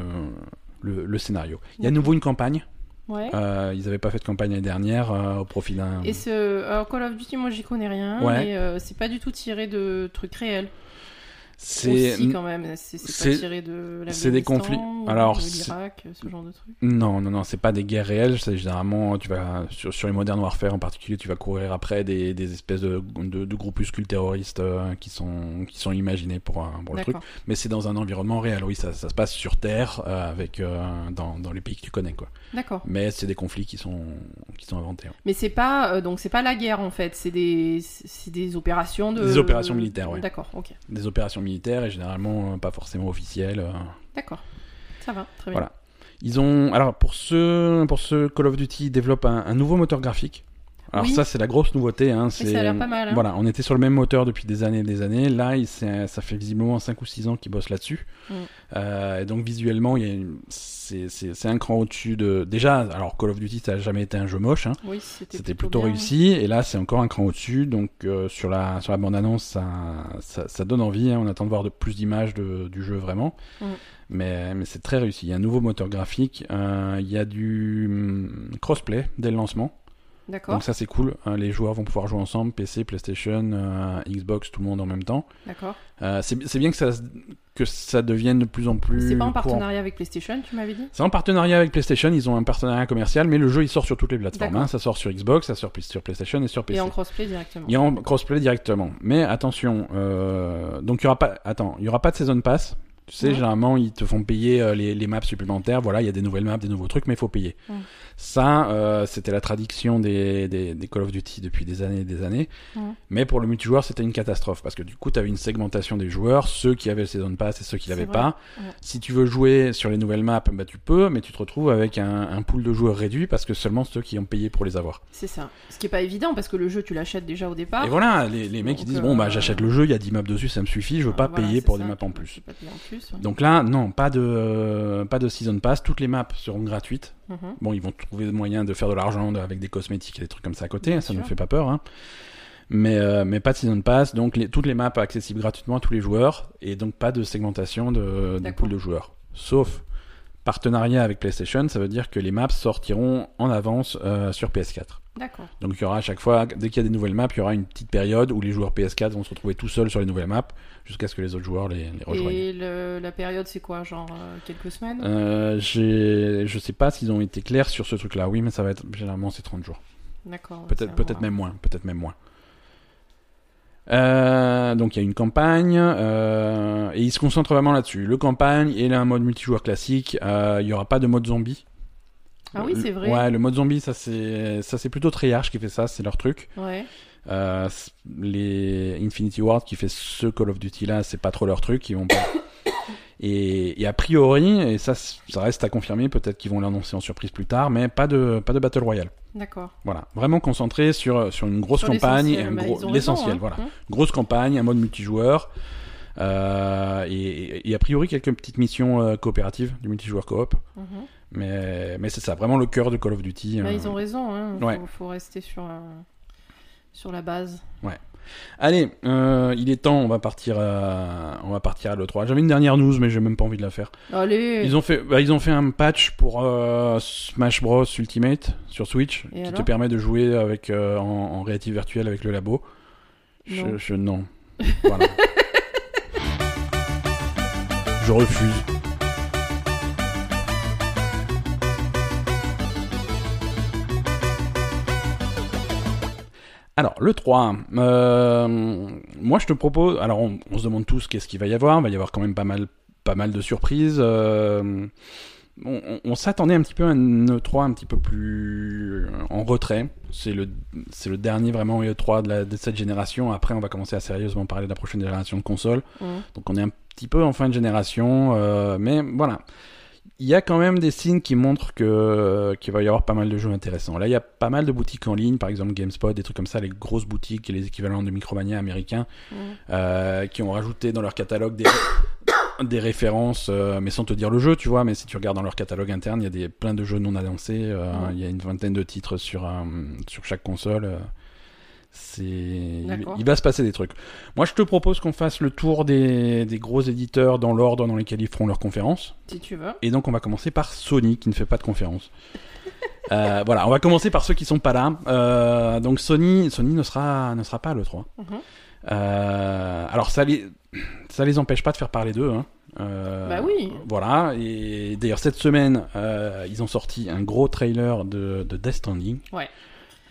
le, le scénario. Il y a à D'accord. nouveau une campagne. Ouais. Euh, ils avaient pas fait de campagne l'année dernière euh, au profit d'un. Et ce alors Call of Duty, moi j'y connais rien, Ouais. mais euh, c'est pas du tout tiré de trucs réels. C'est quand même, c'est tiré de des conflits. Alors, de ce genre de trucs. non, non, non, c'est pas des guerres réelles. C'est généralement tu vas sur, sur les Modern Warfare en particulier, tu vas courir après des, des espèces de, de, de groupuscules terroristes euh, qui sont qui sont imaginés pour, un- pour le truc. Mais c'est dans un environnement réel. Oui, ça, ça se passe sur Terre euh, avec euh, dans, dans les pays que tu connais quoi. D'accord. Mais c'est des conflits qui sont qui sont inventés. ouais. Mais c'est pas euh, donc c'est pas la guerre en fait, c'est des c'est des opérations de Des opérations militaires, ouais. D'accord, ok, Des opérations militaires et généralement euh, pas forcément officielles. euh. d'accord, ça va, très bien. Voilà. Ils ont alors pour ce pour ce Call of Duty, ils développent un, un nouveau moteur graphique. Alors Oui. ça c'est la grosse nouveauté. Hein, Mais ça a l'air pas mal. hein. Voilà, on était sur le même moteur depuis des années et des années. Là, il ça fait visiblement 5 ou 6 ans qu'ils bossent là-dessus. Mm. Euh, et donc visuellement, il y a une- c'est c'est- c'est un cran au-dessus de... Déjà, alors Call of Duty, ça n'a jamais été un jeu moche. Hein. Oui, c'était plutôt bien. réussi. Et là, c'est encore un cran au-dessus. Donc euh, sur la, sur la bande-annonce, ça, ça, ça donne envie. hein. On attend de voir de plus d'images du jeu vraiment. Mm. Mais, mais c'est très réussi. Il y a un nouveau moteur graphique. Euh, il y a du hum, crossplay dès le lancement. D'accord, Donc ça c'est cool, hein, les joueurs vont pouvoir jouer ensemble, PC, PlayStation, euh, Xbox, tout le monde en même temps. d'accord. Euh, c'est bien que ça, se- que ça devienne de plus en plus. C'est pas en courant. partenariat avec PlayStation, tu m'avais dit? C'est en partenariat avec PlayStation, ils ont un partenariat commercial, mais le jeu il sort sur toutes les plateformes. Hein. Ça sort sur Xbox, ça sort sur PlayStation et sur PC. Et en crossplay directement. Il y a en crossplay directement. Mais attention, euh, donc il y aura pas, attends, il y aura pas de season pass. Tu sais, Ouais. généralement ils te font payer les, les maps supplémentaires. Voilà, il y a des nouvelles maps, des nouveaux trucs, mais il faut payer. Ouais. Ça, euh, c'était la tradition des, des, des Call of Duty depuis des années et des années. Ouais. Mais pour le multijoueur, c'était une catastrophe parce que du coup, tu avais une segmentation des joueurs, ceux qui avaient le season pass et ceux qui l'avaient pas. Ouais. Si tu veux jouer sur les nouvelles maps, bah tu peux, mais tu te retrouves avec un, un pool de joueurs réduit parce que seulement ceux qui ont payé pour les avoir. C'est ça. Ce qui est pas évident parce que le jeu, tu l'achètes déjà au départ. Et voilà, les, les mecs ils disent bon bah euh, j'achète le jeu, il y a 10 maps dessus, ça me suffit, je veux Ah, pas voilà, payer pour ça, des maps en plus. en ouais. Donc là, non, pas de pas de season pass, toutes les maps seront gratuites. Mhm. Bon, ils vont trouver des moyens de faire de l'argent avec des cosmétiques et des trucs comme ça à côté, Bien ça ne fait pas peur. Hein. Mais, euh, mais pas de season pass, donc les- toutes les maps accessibles gratuitement à tous les joueurs, et donc pas de segmentation de, de D'accord. pool de joueurs. Sauf partenariat avec PlayStation, ça veut dire que les maps sortiront en avance euh, sur PS4. D'accord. Donc il y aura à chaque fois, dès qu'il y a des nouvelles maps, il y aura une petite période où les joueurs PS4 vont se retrouver tout seuls sur les nouvelles maps, jusqu'à ce que les autres joueurs les, les rejoignent. Et le- la période, c'est quoi Genre euh, quelques semaines? Euh, je sais pas s'ils ont été clairs sur ce truc-là. Oui, mais ça va être généralement c'est 30 jours. D'accord. Peut-être même moins, peut-être même moins. Euh, donc il y a une campagne euh, et ils se concentrent vraiment là-dessus. Le campagne et un mode multijoueur classique. Euh, Il y aura pas de mode zombie. Ah oui, c'est vrai. Ouais, le mode zombie, ça c'est ça c'est plutôt Treyarch qui fait ça, c'est leur truc. Ouais. Euh, les Infinity Ward qui fait ce Call of Duty là, c'est pas trop leur truc, ils vont pas. Et, et a priori, et ça, reste à confirmer, peut-être qu'ils vont l'annoncer en surprise plus tard, mais pas de pas de battle royale. D'accord. Voilà, vraiment concentré sur sur une grosse Sur campagne et un bah, gros l'essentiel, hein. voilà, Hum. grosse campagne, un mode multijoueur. Euh, et, a priori quelques petites missions euh, coopératives du multijoueur coop, Mhm. mais mais c'est ça, vraiment le cœur de Call of Duty. Bah, euh. ils ont raison. Hein. Ouais. Faut, faut rester sur sur la base. Allez, euh, il est temps, on va partir, à, on va partir à l'E3. J'avais une dernière news, mais j'ai même pas envie de la faire. Allez. Ils ont fait, bah, ils ont fait un patch pour euh, Smash Bros Ultimate sur Switch, Et qui te permet de jouer avec euh, en, en réalité virtuelle avec le labo. Je, Non. je- non. Voilà. (laughs) je refuse. Alors, le 3. euh, moi, je te propose. Alors, on, on se demande tous qu'est-ce qu'il va y avoir. Il va y avoir quand même pas mal, pas mal de surprises. euh, on on- on s'attendait un petit peu à un E3 un petit peu plus en retrait. C'est le, c'est le dernier vraiment E3 de, la- de cette génération. Après, on va commencer à sérieusement parler de la prochaine génération de consoles. Hum. Donc, on est un petit peu en fin de génération. euh, mais voilà. Il y a quand même des signes qui montrent que qu'il va y avoir pas mal de jeux intéressants. Là, il y a pas mal de boutiques en ligne, par exemple GameSpot, des trucs comme ça, les grosses boutiques, les équivalents de Micromania américains, Hum. euh, qui ont rajouté dans leur catalogue des, (coughs) des références, euh, mais sans te dire le jeu, tu vois. Mais si tu regardes dans leur catalogue interne, il y a des, plein de jeux non annoncés. euh, Ouais. Il y a une vingtaine de titres sur, un- sur chaque console. C'est, il, va se passer des trucs. Moi, je te propose qu'on fasse le tour des, des gros éditeurs dans l'ordre dans lesquels ils feront leurs conférences. Si tu veux. Et donc, on va commencer par Sony, qui ne fait pas de conférence. (laughs) Euh, voilà, on va commencer par ceux qui sont pas là. Euh, donc Sony, Sony ne sera ne sera pas le 3. Mhm. Euh, alors ça les ça les empêche pas de faire parler d'eux. Hein. Bah oui. Voilà. Et d'ailleurs cette semaine, ils ont sorti un gros trailer de, de Death Stranding. Ouais.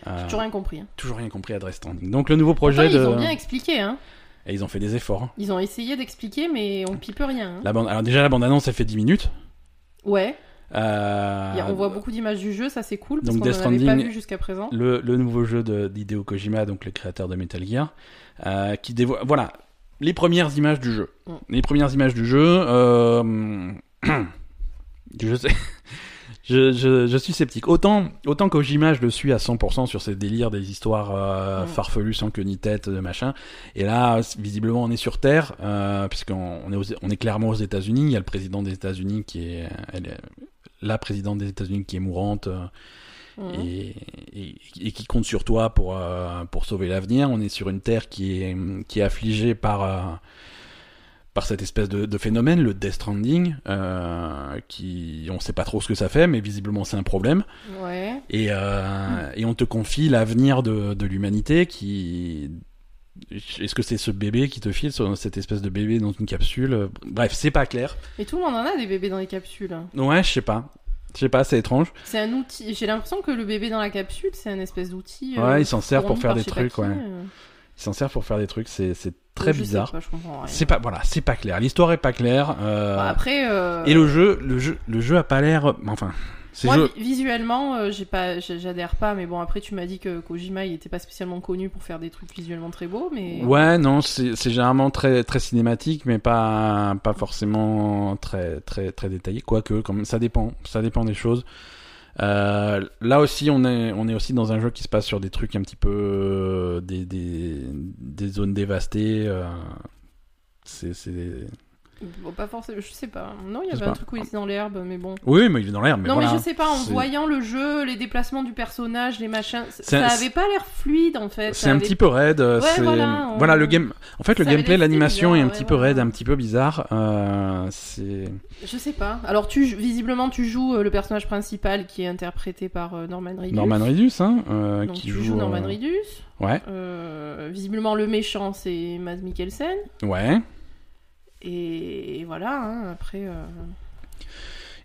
Euh, toujours rien compris. hein. toujours rien compris à Death Stranding. Donc le nouveau Pourtant, projet ils de. ont bien expliqué. Hein. Et ils ont fait des efforts. hein. Ils ont essayé d'expliquer, mais on pipe rien. hein. La bande... Alors déjà la bande annonce elle fait 10 minutes. Ouais. Euh, a- on voit beaucoup d'images du jeu, ça c'est cool. Parce donc Death avait pas Stranding- vu jusqu'à présent. le, le nouveau jeu de- d'Hideo Kojima, donc le créateur de Metal Gear, euh, qui dévoile. Voilà, les premières images du jeu. Mm. Les premières images du jeu. euh, (clears throat) je sais. Je, je, je suis sceptique. Autant, autant Kojima, je le suis à 100% sur ses délires des histoires euh, farfelues sans queue ni tête, de machin. Et là, visiblement, on est sur Terre, euh, puisqu'on on est, aux- on est clairement aux États-Unis. Il y a le président des États-Unis qui est, elle est- la présidente des États-Unis qui est mourante. euh, et, et, et qui compte sur toi pour, euh, pour sauver l'avenir. On est sur une terre qui est, qui est affligée par, euh, par cette espèce de, de phénomène, le Death Stranding, euh, qui on sait pas trop ce que ça fait, mais visiblement c'est un problème. Ouais. Et, euh, et on te confie l'avenir de, de l'humanité qui Est-ce que c'est ce bébé qui te file, ce- cette espèce de bébé dans une capsule? Bref, c'est pas clair. Et tout le monde en a des bébés dans les capsules. Ouais, je sais pas. Je sais pas, c'est étrange. C'est un outil. J'ai l'impression que le bébé dans la capsule, c'est un espèce d'outil. Ouais, euh, il s'en sert pour faire des trucs, ouais. euh. Il s'en sert pour faire des trucs, c'est c'est très Je bizarre. pas. C'est pas, voilà, c'est pas clair. L'histoire est pas claire. euh, Bah, après. euh, Et le jeu, le jeu, le jeu a pas l'air. Enfin, Moi, visuellement, euh, j'ai pas, j'adhère pas, mais bon, après, tu m'as dit que Kojima, il était pas spécialement connu pour faire des trucs visuellement très beaux, mais. Ouais, non, c'est c'est généralement très très cinématique, mais pas pas forcément très très très détaillé. Quoique, comme ça dépend, ça dépend des choses. Euh, là aussi, on est on est aussi dans un jeu qui se passe sur des trucs un petit peu euh, des des, des zones dévastées. euh, c'est c'est Bon, pas forcément, je sais pas. Non, il y avait un pas. truc où il était dans l'herbe, mais bon. oui, mais il est dans. Mais non, voilà, mais je sais pas, en voyant le jeu, les déplacements du personnage, les machins, ça avait pas l'air fluide en fait. C'est un avait- petit peu raide. euh, Ouais, c'est- voilà, on- voilà, le game. En fait, le Ça gameplay, l'animation est un petit ouais, peu raide, un petit peu bizarre. Euh, c'est. Je sais pas. Alors, tu, visiblement, tu joues euh, le personnage principal qui est interprété par Norman Reedus. Norman Reedus, hein, euh, Donc, qui tu joue. joues Norman Reedus. Ouais, Euh, visiblement, le méchant, c'est Mads Mikkelsen. ouais. Et voilà, hein, après. euh,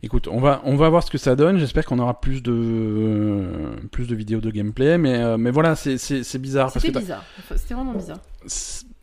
Écoute, on va on va voir ce que ça donne. J'espère qu'on aura plus de plus de vidéos de gameplay, mais euh, mais voilà, c'est bizarre C'était bizarre. C'était vraiment bizarre.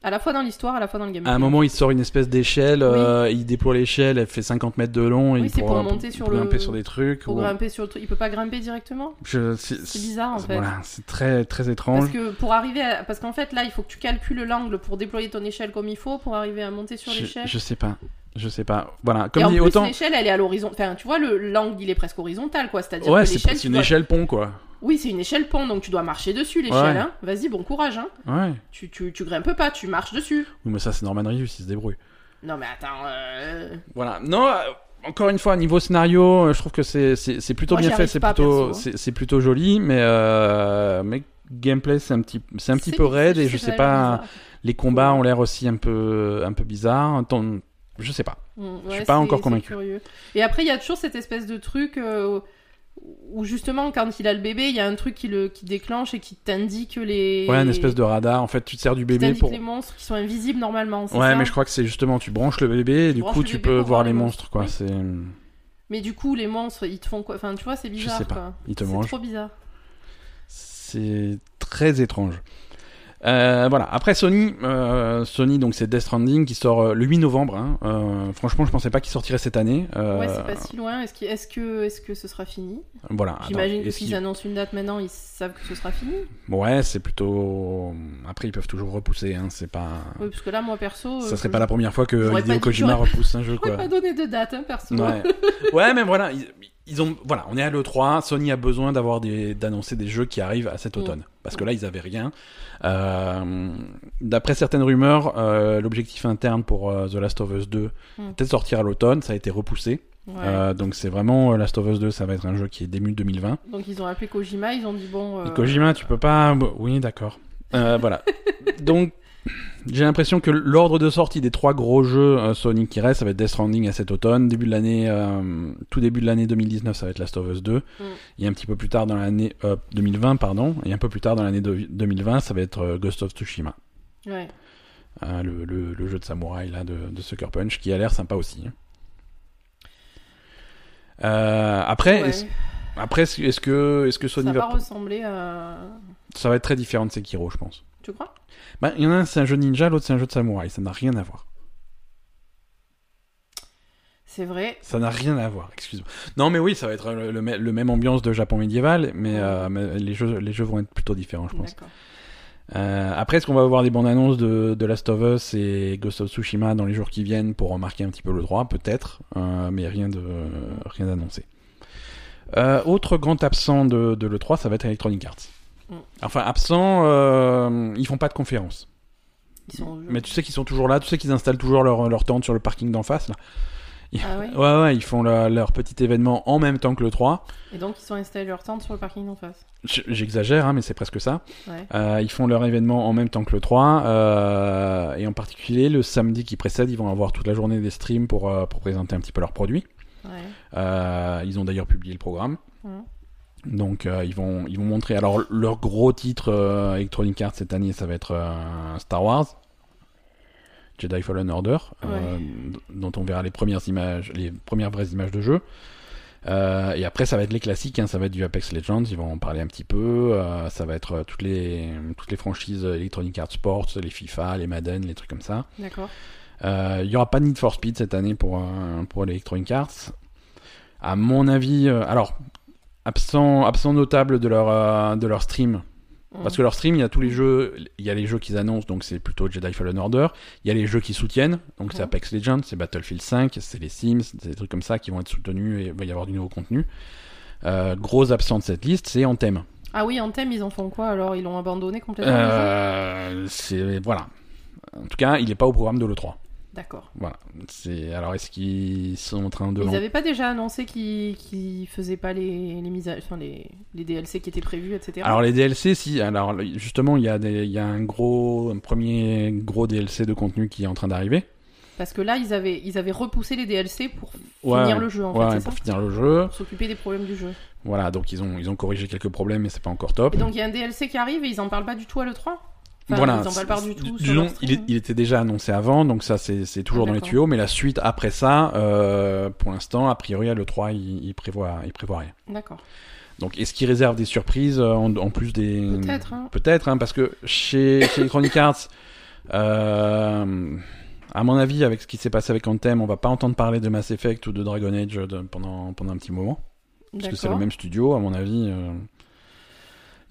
À la fois dans l'histoire, à la fois dans le gameplay. à un moment, il sort une espèce d'échelle, euh, il déploie l'échelle, elle fait 50 mètres de long, et Oui, il c'est pour monter sur grimper le- sur des trucs. Pour ou- grimper sur le truc. Il peut pas grimper directement? Je- C'est bizarre en fait. Voilà, c'est très très Parce étrange. que pour arriver à... Parce qu'en fait, là, il faut que tu calcules l'angle pour déployer ton échelle comme il faut pour arriver à monter sur Je, l'échelle. je sais pas, je sais pas. Voilà, Et comme en dit plus, autant. l'échelle, elle est à l'horizon. Enfin, tu vois, le l'angle, il est presque horizontal, quoi. C'est-à-dire Ouais, que c'est l'échelle, c'est tu une dois- échelle pont quoi. Oui, c'est une échelle pont, donc tu dois marcher dessus, l'échelle. Ouais. Hein. Vas-y, bon courage. Hein. Ouais. Tu, tu, tu grimpes pas, tu marches dessus. Oui, mais ça c'est Norman Reedus, il se débrouille. Non, mais attends. euh, Voilà. Non, euh, encore une fois, niveau scénario, euh, je trouve que c'est plutôt Moi, bien fait, c'est plutôt hein. c'est plutôt joli, mais euh, mais gameplay c'est un petit c'est un petit peu raide et je sais pas les combats ont l'air aussi un peu un peu bizarres. Attends, je sais pas. Mm, Je suis ouais, pas c'est- encore c'est convaincu. curieux. Et après, il y a toujours cette espèce de truc euh, où justement, quand il a le bébé, il y a un truc qui le qui déclenche et qui t'indique les. Ouais, une espèce de radar. En fait, tu te sers du bébé pour les monstres qui sont invisibles normalement. c'est Ouais, ça mais je crois que c'est justement tu branches le bébé et du coup tu peux voir voir les monstres quoi. C'est Mais du coup, les monstres, ils te font quoi? Enfin, tu vois, c'est bizarre. sais pas. quoi. Ils te C'est mangent. trop bizarre. C'est très étrange. Euh, voilà. Après Sony, euh, Sony donc c'est Death Stranding qui sort euh, le 8 novembre. hein. Euh, franchement, je pensais pas qu'il sortirait cette année. Ouais, c'est pas si loin. Est-ce est-ce que, est que ce sera fini? Voilà. J'imagine que est-ce s'ils annoncent une date maintenant, ils savent que ce sera fini. Ouais, c'est plutôt. Après, ils peuvent toujours repousser. Hein. C'est pas. Oui, parce que là, moi perso. Ça serait pas la première fois que j'aurais Hideo Kojima j'aurais- repousse un jeu quoi. pas donner de date, hein, perso. Ouais. (laughs) ouais, mais voilà, ils, ils ont, voilà, on est à l'E3. Sony a besoin d'avoir d'annoncer des jeux qui arrivent à cet Mm. automne, parce que là, ils avaient rien. Euh, d'après certaines rumeurs, euh, l'objectif interne pour euh, The Last of Us 2 Mm. était de sortir à l'automne. Ça a été repoussé. Ouais. Donc c'est vraiment Last of Us 2, ça va être un jeu qui est début 2020. Donc ils ont appelé Kojima, ils ont dit bon. Kojima, tu peux pas. Oui, d'accord. Voilà. (laughs) Donc, j'ai l'impression que l'ordre de sortie des trois gros jeux euh, Sony qui restent, ça va être Death Stranding à cet automne. Début de l'année, euh, tout début de l'année 2019, ça va être Last of Us 2. Mm. Et un petit peu plus tard dans l'année euh, 2020, pardon. Et un peu plus tard dans l'année de- 2020, ça va être euh, Ghost of Tsushima, Ouais. Hein, le, le- le jeu de samouraï là de, de Sucker Punch, qui a l'air sympa aussi. hein. Euh, après, Ouais. est-ce, après, est-ce que, est-ce que Ça Sony va va, pas ressembler à. Ça va être très différent de Sekiro, je pense. Tu crois? Bah, il y en a un, c'est un jeu ninja, l'autre, c'est un jeu de samouraï. Ça n'a rien à voir. C'est vrai. Ça n'a rien à voir, excuse-moi. Non, mais oui, ça va être le, le, le même ambiance de Japon médiéval, mais, euh, mais les, jeux, les jeux vont être plutôt différents, je pense. D'accord. Euh, après, est-ce qu'on va avoir des bandes annonces de, de Last of Us et Ghost of Tsushima dans les jours qui viennent pour remarquer un petit peu le droit? Peut-être, euh, mais rien de rien d'annoncé. Euh, autre grand absent de, de l'E3, ça va être Electronic Arts. Mm. Enfin, absent, euh, ils font pas de. Ils sont. Mais tu sais qu'ils sont toujours là, tu sais qu'ils installent toujours leur, leur tente sur le parking d'en face. Là. Ils- Ah ouais ouais, ouais, ils font leur, leur petit événement en même temps que le 3. Et donc ils sont installés leur tente sur le parking d'en face. J'exagère, hein, mais c'est presque ça. Ouais. Euh, ils font leur événement en même temps que le 3. euh, et en particulier, le samedi qui précède, ils vont avoir toute la journée des streams pour, euh, pour présenter un petit peu leurs produits. Ouais. Ils ont d'ailleurs publié le programme. Donc euh, ils vont ils vont montrer alors leur gros titre euh, Electronic Arts cette année ça va être euh, Star Wars Jedi Fallen Order dont on verra les premières images les premières vraies images de jeu. Et après ça va être les classiques hein, ça va être du Apex Legends, ils vont en parler un petit peu, ça va être toutes les toutes les franchises Electronic Arts Sports, les FIFA, les Madden, les trucs comme ça. D'accord. Il y aura pas de Need for Speed cette année pour pour Electronic Arts. À mon avis, alors absent absent notable de leur euh, de leur stream parce que leur stream, il y a tous les jeux, il y a les jeux qu'ils annoncent, donc c'est plutôt Jedi Fallen Order. Il y a les jeux qui soutiennent, donc c'est Mhm. Apex Legends, c'est Battlefield 5, c'est les Sims, c'est des trucs comme ça qui vont être soutenus et il va y avoir du nouveau contenu. Euh, gros absent de cette liste, c'est Anthem. Ah oui, en thème, ils en font quoi alors? Ils l'ont abandonné complètement Euh, c'est voilà. En tout cas, il n'est pas au programme de l'E3. D'accord. Voilà. C'est alors est-ce qu'ils sont en train de Ils n'avaient pas déjà annoncé qu'ils qu'ils faisaient pas les, les mises à... enfin, les... les DLC qui étaient prévus, etc. Alors les DLC, si. Alors justement, il y a des, il y a un gros, un premier gros DLC de contenu qui est en train d'arriver. Parce que là, ils avaient, ils avaient repoussé les DLC pour Ouais, finir le jeu, en ouais, fait, c'est pour ça? finir le jeu. S'occuper des problèmes du jeu. Voilà, donc ils ont, ils ont corrigé quelques problèmes, mais c'est pas encore top. Et donc, il y a un DLC qui arrive et ils en parlent pas du tout à l'E3 Enfin, voilà, ils en parlent pas du tout disons, il, était déjà annoncé avant, donc ça c'est toujours Ah, dans les tuyaux. Mais la suite après ça, euh, pour l'instant, a priori à l'E3, il, il prévoit, il prévoit rien. D'accord. Donc est-ce qu'il réserve des surprises euh, en, en plus des Peut-être, hein. Peut-être, hein, parce que chez, chez Electronic Arts, euh, à mon avis, avec ce qui s'est passé avec Anthem, on va pas entendre parler de Mass Effect ou de Dragon Age de- pendant, pendant un petit moment. Parce que c'est le même studio, à mon avis. euh,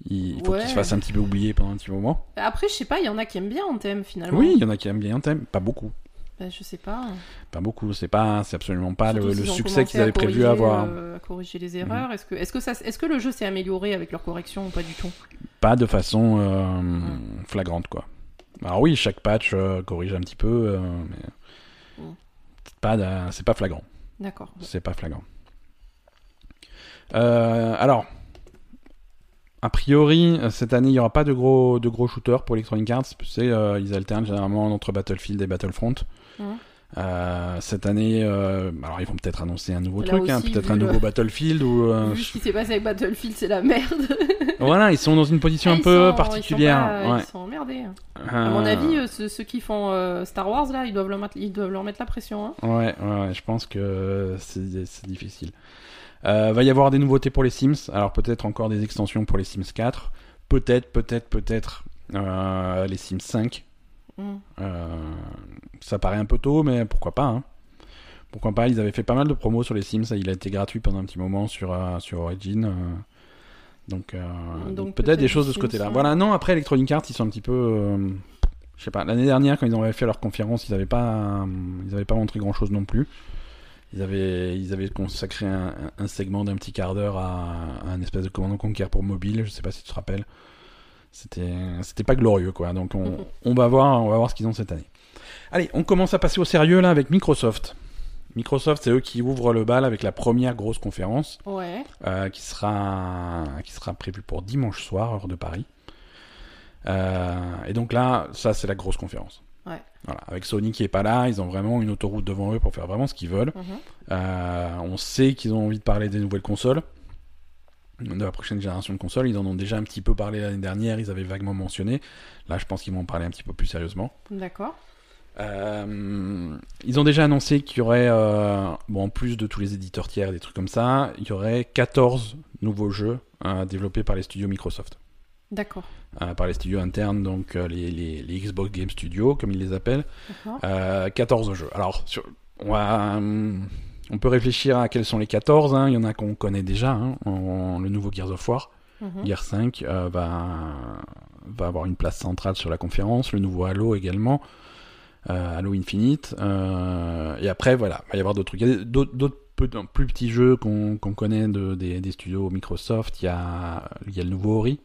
il faut Ouais. qu'il se fasse un petit peu oublier pendant un petit moment. Après, je sais pas, il y en a qui aiment bien en thème finalement. Oui, il y en a qui aiment bien Anthem, pas beaucoup. Bah, je sais pas. Pas beaucoup, c'est pas, c'est absolument pas le, Surtout succès qu'ils avaient prévu avoir. euh, à corriger les erreurs. Est-ce que, est-ce que ça, est-ce que le jeu s'est amélioré avec leur correction ou pas du tout? Pas de façon euh, flagrante, quoi. Alors oui, chaque patch euh, corrige un petit peu, euh, mais Mm. c'est pas, c'est pas flagrant. D'accord. C'est pas flagrant. Alors, a priori, euh, cette année, il n'y aura pas de gros, de gros shooters pour Electronic Arts. Tu sais, euh, ils alternent généralement entre Battlefield et Battlefront. Euh, cette année, euh, alors ils vont peut-être annoncer un nouveau Là truc, hein, peut-être un le- nouveau Battlefield ou euh, Vu ce qui s'est passé avec Battlefield, c'est la merde. (laughs) voilà, ils sont dans une position Ah, un peu sont- particulière. Ils sont, pas- ouais. ils sont emmerdés. À Euh, mon avis, ceux, ceux qui font Star Wars là, ils doivent leur mettre, ils doivent leur mettre la pression. Hein. Ouais, ouais, je pense que c'est difficile. Euh, va y avoir des nouveautés pour les Sims. Alors peut-être encore des extensions pour les Sims 4. Peut-être, peut-être, peut-être euh, les Sims 5. Mm. Euh, ça paraît un peu tôt, mais pourquoi pas. hein. Pourquoi pas Ils avaient fait pas mal de promos sur les Sims. Il a été gratuit pendant un petit moment sur, sur Origin. donc, Donc donc peut-être des choses de ce côté-là. 5. Voilà, non, après Electronic Arts, ils sont un petit peu. je sais pas, l'année dernière, quand ils avaient fait leur conférence, ils n'avaient pas, ils avaient pas montré grand-chose non plus. Ils avaient, ils avaient consacré un, un segment d'un petit quart d'heure à, à un espèce de commandant Conquer pour mobile. Je sais pas si tu te rappelles. C'était, c'était pas glorieux, quoi. Donc on, (laughs) on va voir, on va voir ce qu'ils ont cette année. Allez, on commence à passer au sérieux là avec Microsoft. Microsoft, c'est eux qui ouvrent le bal avec la première grosse conférence Ouais. euh, qui sera qui sera prévue pour dimanche soir heure de Paris. Euh, et donc là, ça c'est la grosse conférence. Ouais. Voilà, avec Sony qui est pas là, ils ont vraiment une autoroute devant eux pour faire vraiment ce qu'ils veulent. Mhm. Euh, on sait qu'ils ont envie de parler des nouvelles consoles, de la prochaine génération de consoles. Ils en ont déjà un petit peu parlé l'année dernière, ils avaient vaguement mentionné. Là, je pense qu'ils vont en parler un petit peu plus sérieusement. D'accord. Euh, ils ont déjà annoncé qu'il y aurait, euh, bon, en plus de tous les éditeurs tiers et des trucs comme ça, il y aurait 14 nouveaux jeux développés par les studios Microsoft. D'accord. Euh, par les studios internes, donc euh, les, les- les Xbox Game Studios, comme ils les appellent. D'accord. Euh, 14 jeux. Alors, sur- on, va, on peut réfléchir à quels sont les 14. hein. Il y en a qu'on connaît déjà. hein. Le nouveau Gears of War, Mhm. Gear 5, euh, va, va avoir une place centrale sur la conférence. Le nouveau Halo également. Halo Infinite. Et après, voilà, il va y avoir d'autres trucs. Il y a d'autres plus petits jeux qu'on qu'on connaît de, des, des studios Microsoft. Il y a, il y a le nouveau Ori.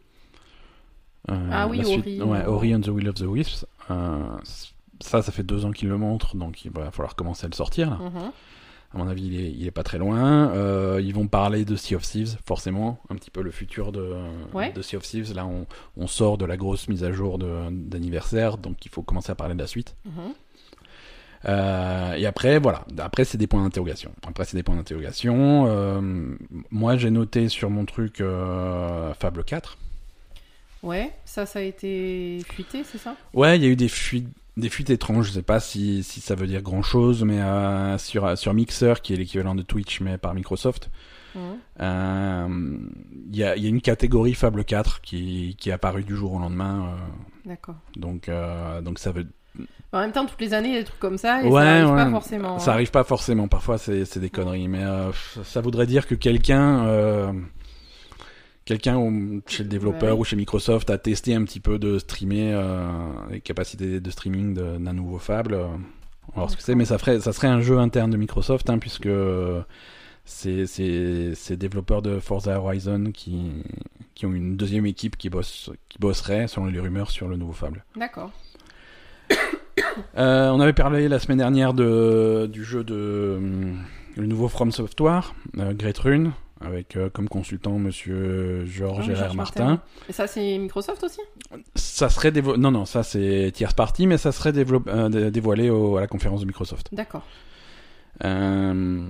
Euh, Ah oui, la Ori. Ouais, Ori and the Will of the Wisps. Euh, ça, ça fait deux ans qu'ils le montrent, donc il va falloir commencer à le sortir. Là. Mhm. À mon avis, il est, il est pas très loin. Euh, ils vont parler de Sea of Thieves, forcément, un petit peu le futur de, Ouais. de Sea of Thieves. Là, on, on sort de la grosse mise à jour d'anniversaire, donc il faut commencer à parler de la suite. Mhm. Euh, et après, voilà. Après, c'est des points d'interrogation. Après, c'est des points d'interrogation. Euh, moi, j'ai noté sur mon truc euh, Fable 4. Ouais, ça, ça a été fuité, c'est ça? Ouais, il y a eu des fuites, des fuites étranges. Je sais pas si, si ça veut dire grand chose, mais euh, sur, sur Mixer, qui est l'équivalent de Twitch, mais par Microsoft, euh, il y, a, y a une catégorie Fable 4 qui, qui est apparue du jour au lendemain. euh, D'accord. donc, euh, donc ça veut En même temps, toutes les années, il y a des trucs comme ça, et Ouais, ça arrive ouais. pas forcément. Ça hein. arrive pas forcément, parfois c'est des conneries, mais euh, ça voudrait dire que quelqu'un, euh, quelqu'un chez le développeur Ouais. ou chez Microsoft a testé un petit peu de streamer euh, les capacités de streaming d'un nouveau Fable. euh, On va ce que c'est, mais ça ferait, ça serait un jeu interne de Microsoft, hein, puisque c'est c'est développeurs de Forza Horizon qui qui ont une deuxième équipe qui bosse qui bosserait selon les rumeurs sur le nouveau Fable. D'accord. (coughs) Euh, on avait parlé la semaine dernière de, du jeu de hum, le nouveau From Software, Great Rune, avec euh, comme consultant Monsieur Georges Ah oui, R.R. Georges Martin. Martin. Et ça, c'est Microsoft aussi? Ça serait dévo- non non ça c'est tierce party, mais ça serait euh, dé- dévoilé au- à la conférence de Microsoft. D'accord. Euh,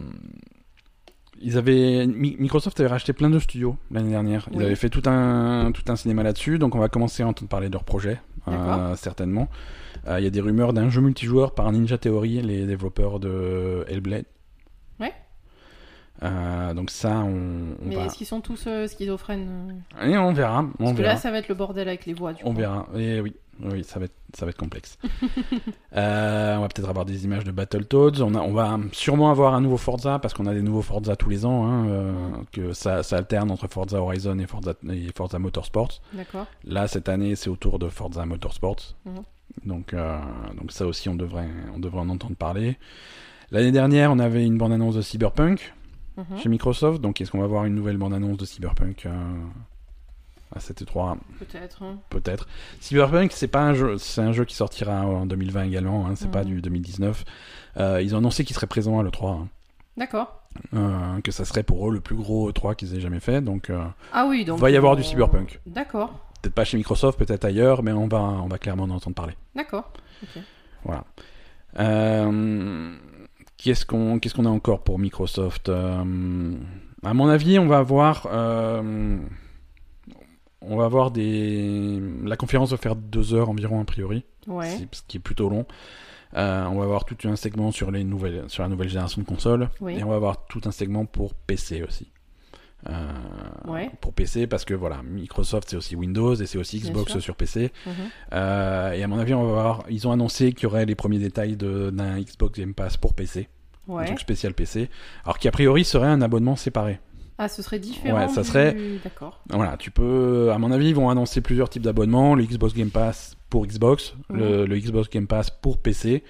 ils avaient Mi- Microsoft avait racheté plein de studios l'année dernière. Ils Oui. avaient fait tout un tout un cinéma là-dessus, donc on va commencer à entendre parler de leur projet euh, certainement. Euh, Il y a des rumeurs d'un jeu multijoueur par Ninja Theory, les développeurs de Hellblade. Euh, donc ça, on, on Mais va. est-ce qu'ils sont tous euh, schizophrènes euh Et on verra. On Parce que verra. là, ça va être le bordel avec les voix, du On coup. verra. Et oui, oui, ça va être, ça va être complexe. (laughs) Euh, on va peut-être avoir des images de Battletoads. On, a, on va sûrement avoir un nouveau Forza parce qu'on a des nouveaux Forza tous les ans. Hein, que ça, ça alterne entre Forza Horizon et Forza, et Forza Motorsport. D'accord. Là, cette année, c'est autour de Forza Motorsport. Mhm. Donc, donc ça aussi, on devrait, on devrait en entendre parler. L'année dernière, on avait une bande-annonce de Cyberpunk Mhm. chez Microsoft. Donc, est-ce qu'on va avoir une nouvelle bande-annonce de Cyberpunk euh, à cette E3 Peut-être. hein. Peut-être. Cyberpunk, c'est pas un jeu, c'est un jeu qui sortira en 2020 également. Hein, c'est Mhm. pas du 2019. Euh, ils ont annoncé qu'ils seraient présents à l'E3. hein. D'accord. Euh, que ça serait pour eux le plus gros E3 qu'ils aient jamais fait. Donc, euh, Ah oui, donc. Va y avoir du Cyberpunk. D'accord. peut-être pas chez Microsoft, peut-être ailleurs, mais on va, on va clairement en entendre parler. D'accord. Voilà. Qu'est-ce qu'on qu'est-ce qu'on a encore pour Microsoft Euh, À mon avis, on va avoir euh, on va avoir des la conférence va faire deux heures environ a priori, Ouais. ce qui est plutôt long. Euh, on va avoir tout un segment sur les nouvelles sur la nouvelle génération de consoles Oui. et on va avoir tout un segment pour PC aussi. Euh, Ouais. Pour PC parce que voilà Microsoft c'est aussi Windows et c'est aussi Xbox sur PC. Mhm. Euh, et à mon avis, on va voir. Ils ont annoncé qu'il y aurait les premiers détails d'un Xbox Game Pass pour PC, un Ouais. truc spécial PC. Alors qui a priori serait un abonnement séparé. Ah, ce serait différent. Ouais, ça du- serait- D'accord. Voilà, tu peux. À mon avis, ils vont annoncer plusieurs types d'abonnements. Le Xbox Game Pass pour Xbox, le, le Xbox Game Pass pour PC.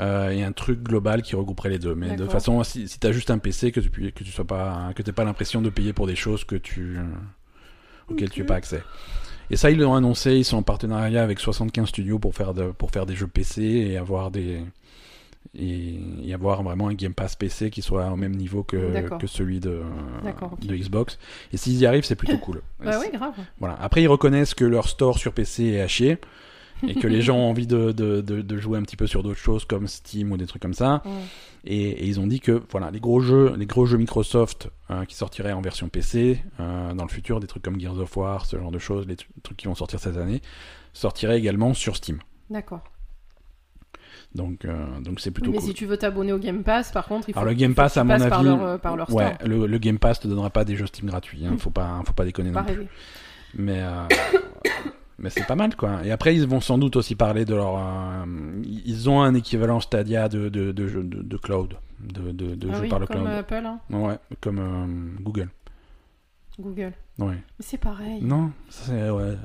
euh, et un truc global qui regrouperait les deux. Mais de façon, si, si t'as juste un PC, que tu que tu sois pas, que t'aies pas l'impression de payer pour des choses que tu, auxquelles tu n'as pas accès. Et ça, ils l'ont annoncé. Ils sont en partenariat avec 75 studios pour faire de, pour faire des jeux PC et avoir des et, et avoir vraiment un Game Pass PC qui soit au même niveau que, celui de, Xbox. Et s'ils y arrivent, c'est plutôt cool. (laughs) Bah oui, grave. Voilà. Après, ils reconnaissent que leur store sur PC est à chier et que les (laughs) gens ont envie de, de, de, de jouer un petit peu sur d'autres choses comme Steam ou des trucs comme ça. Ouais. Et, et ils ont dit que voilà, les gros jeux, les gros jeux Microsoft euh, qui sortiraient en version PC euh, dans le futur, des trucs comme Gears of War, ce genre de choses, les tru- trucs qui vont sortir cette année, sortiraient également sur Steam. D'accord. Donc euh, donc c'est plutôt Mais cool. si tu veux t'abonner au Game Pass, par contre, il faut Alors le Game Pass, à mon avis, par leur, euh, par leur store. ouais, le, le Game Pass te donnera pas des jeux Steam gratuits. Hein, faut pas faut pas déconner Pas non plus. Mais, euh, (coughs) mais c'est pas mal, quoi. Et après, ils vont sans doute aussi parler de leur. euh, ils ont un équivalent Stadia de, de, de, jeux- de, de cloud, de, de, de Ah jeux oui, par le comme cloud. Apple, hein. Ouais, comme Google. Google. Ouais. Mais c'est pareil. Non, c'est. Ouais.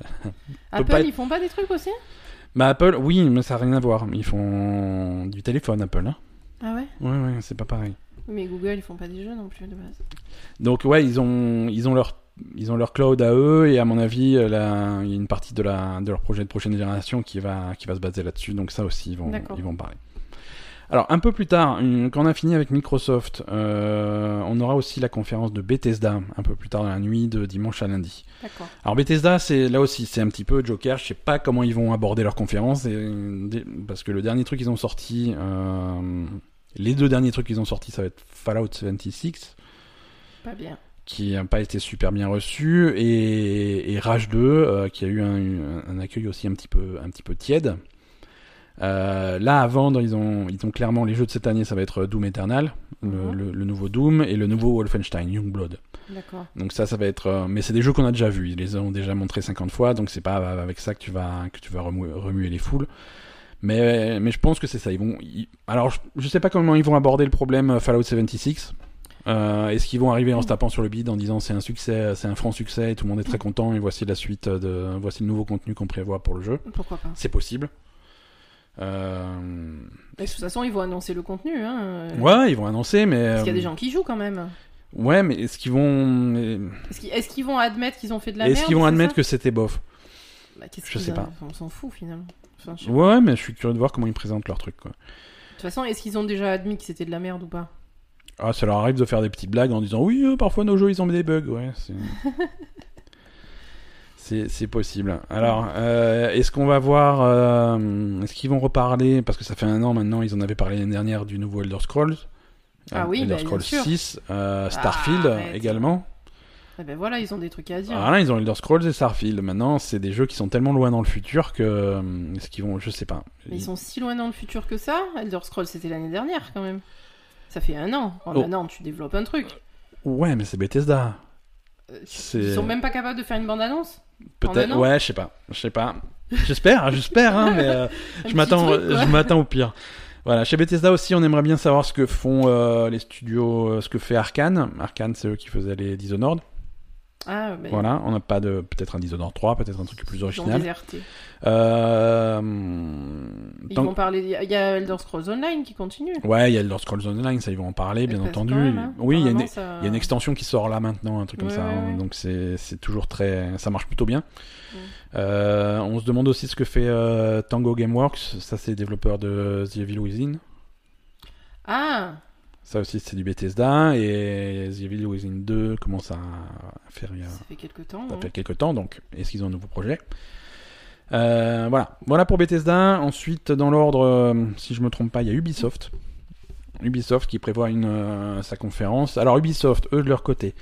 Apple, ils font pas des trucs aussi? Bah, Apple, oui, mais ça n'a rien à voir. Ils font du téléphone, Apple. Hein. Ah ouais? Ouais, ouais, c'est pas pareil. Mais Google, ils font pas des jeux non plus de base. Donc, ouais, ils ont, ils ont leur. Ils ont leur cloud à eux et à mon avis, euh, il y a une partie de, la, de leur projet de prochaine génération qui va, qui va se baser là-dessus. Donc ça aussi, ils vont, ils vont parler. Alors un peu plus tard, une- quand on a fini avec Microsoft, euh, on aura aussi la conférence de Bethesda un peu plus tard dans la nuit de dimanche à lundi. D'accord. Alors Bethesda, c'est là aussi, c'est un petit peu Joker. Je sais pas comment ils vont aborder leur conférence, et, parce que le dernier truc qu'ils ont sorti, euh, les deux derniers trucs qu'ils ont sortis, ça va être Fallout 76, Pas bien. qui n'a pas été super bien reçu, et, et Rage 2, euh, qui a eu un, un accueil aussi un petit peu, un petit peu tiède. Euh, là, à vendre, ils ont, ils ont clairement les jeux de cette année, ça va être Doom Eternal, le, Mhm. le- le nouveau Doom, et le nouveau Wolfenstein, Youngblood. D'accord. Donc ça, ça va être. euh, mais c'est des jeux qu'on a déjà vus. Ils les ont déjà montrés 50 fois, donc c'est pas avec ça que tu vas que tu vas remuer, remuer les foules. Mais mais je pense que c'est ça. Ils vont. ils- Alors je, je sais pas comment ils vont aborder le problème euh, Fallout 76. Euh, Est-ce qu'ils vont arriver en se tapant sur le bide en disant c'est un succès, c'est un franc succès et tout le monde est très content et voici la suite de voici le nouveau contenu qu'on prévoit pour le jeu? Pourquoi pas C'est possible. Euh... De toute façon, ils vont annoncer le contenu. Hein. Ouais, ils vont annoncer, mais Parce qu'il y a euh, des gens qui jouent quand même. ouais, mais est-ce qu'ils vont Est-ce qu'ils est-ce vont admettre qu'ils ont fait de la est-ce merde qu'ils vont admettre que c'était bof Bah, Je sais a- pas. On s'en fout finalement. Enfin, je. Ouais, mais je suis curieux de voir comment ils présentent leur truc, quoi. De toute façon, est-ce qu'ils ont déjà admis que c'était de la merde ou pas? Ah, ça leur arrive de faire des petites blagues en disant oui, euh, parfois nos jeux ils ont des bugs, ouais. c'est- (laughs) C'est possible. Alors, euh, est-ce qu'on va voir, euh, est-ce qu'ils vont reparler, parce que ça fait un an maintenant, ils en avaient parlé l'année dernière du nouveau Elder Scrolls. Ah Euh, oui, Elder bah, bien Scrolls sûr. 6, euh, Starfield arrête. également. Eh ben voilà, ils ont des trucs à dire. Alors là, ils ont Elder Scrolls et Starfield. Maintenant, c'est des jeux qui sont tellement loin dans le futur que, est-ce qu'ils vont, je sais pas. Mais ils sont si loin dans le futur que ça. Elder Scrolls, c'était l'année dernière quand même. Ça fait un an. En Oh. un an, tu développes un truc. Ouais, mais c'est Bethesda. Ils sont même pas capables de faire une bande-annonce Peut-être, ouais, je sais pas, je sais pas. J'espère, j'espère, hein, mais euh, (laughs) m'attends, je m'attends au pire. Voilà, chez Bethesda aussi, on aimerait bien savoir ce que font euh, les studios, euh, ce que fait Arkane. Arkane, c'est eux qui faisaient les Dishonored. Ah, mais Voilà, on n'a pas de, peut-être un Dishonored 3, peut-être un truc plus original. Euh, Ils vont parler. Il y a- Elder Scrolls Online qui continue. Ouais, il y a Elder Scrolls Online, ça ils vont en parler, bien entendu. même, hein, oui, il y a une, apparemment, ça- il y a une extension qui sort là maintenant, un truc comme ça. hein, ouais. Donc c'est toujours très, ça marche plutôt bien. Euh, on se demande aussi ce que fait euh, Tango Gameworks. Ça, c'est développeur de The Evil Within. Ah, Ça aussi, c'est du Bethesda. Et The Evil Within 2 commence à faire a, ça fait quelques temps. ça hein. fait quelques temps. Donc, est-ce qu'ils ont un nouveau projet? Euh, Voilà, voilà pour Bethesda. Ensuite, dans l'ordre, euh, si je me trompe pas, il y a Ubisoft. Ubisoft qui prévoit une, euh, sa conférence. Alors Ubisoft, eux de leur côté,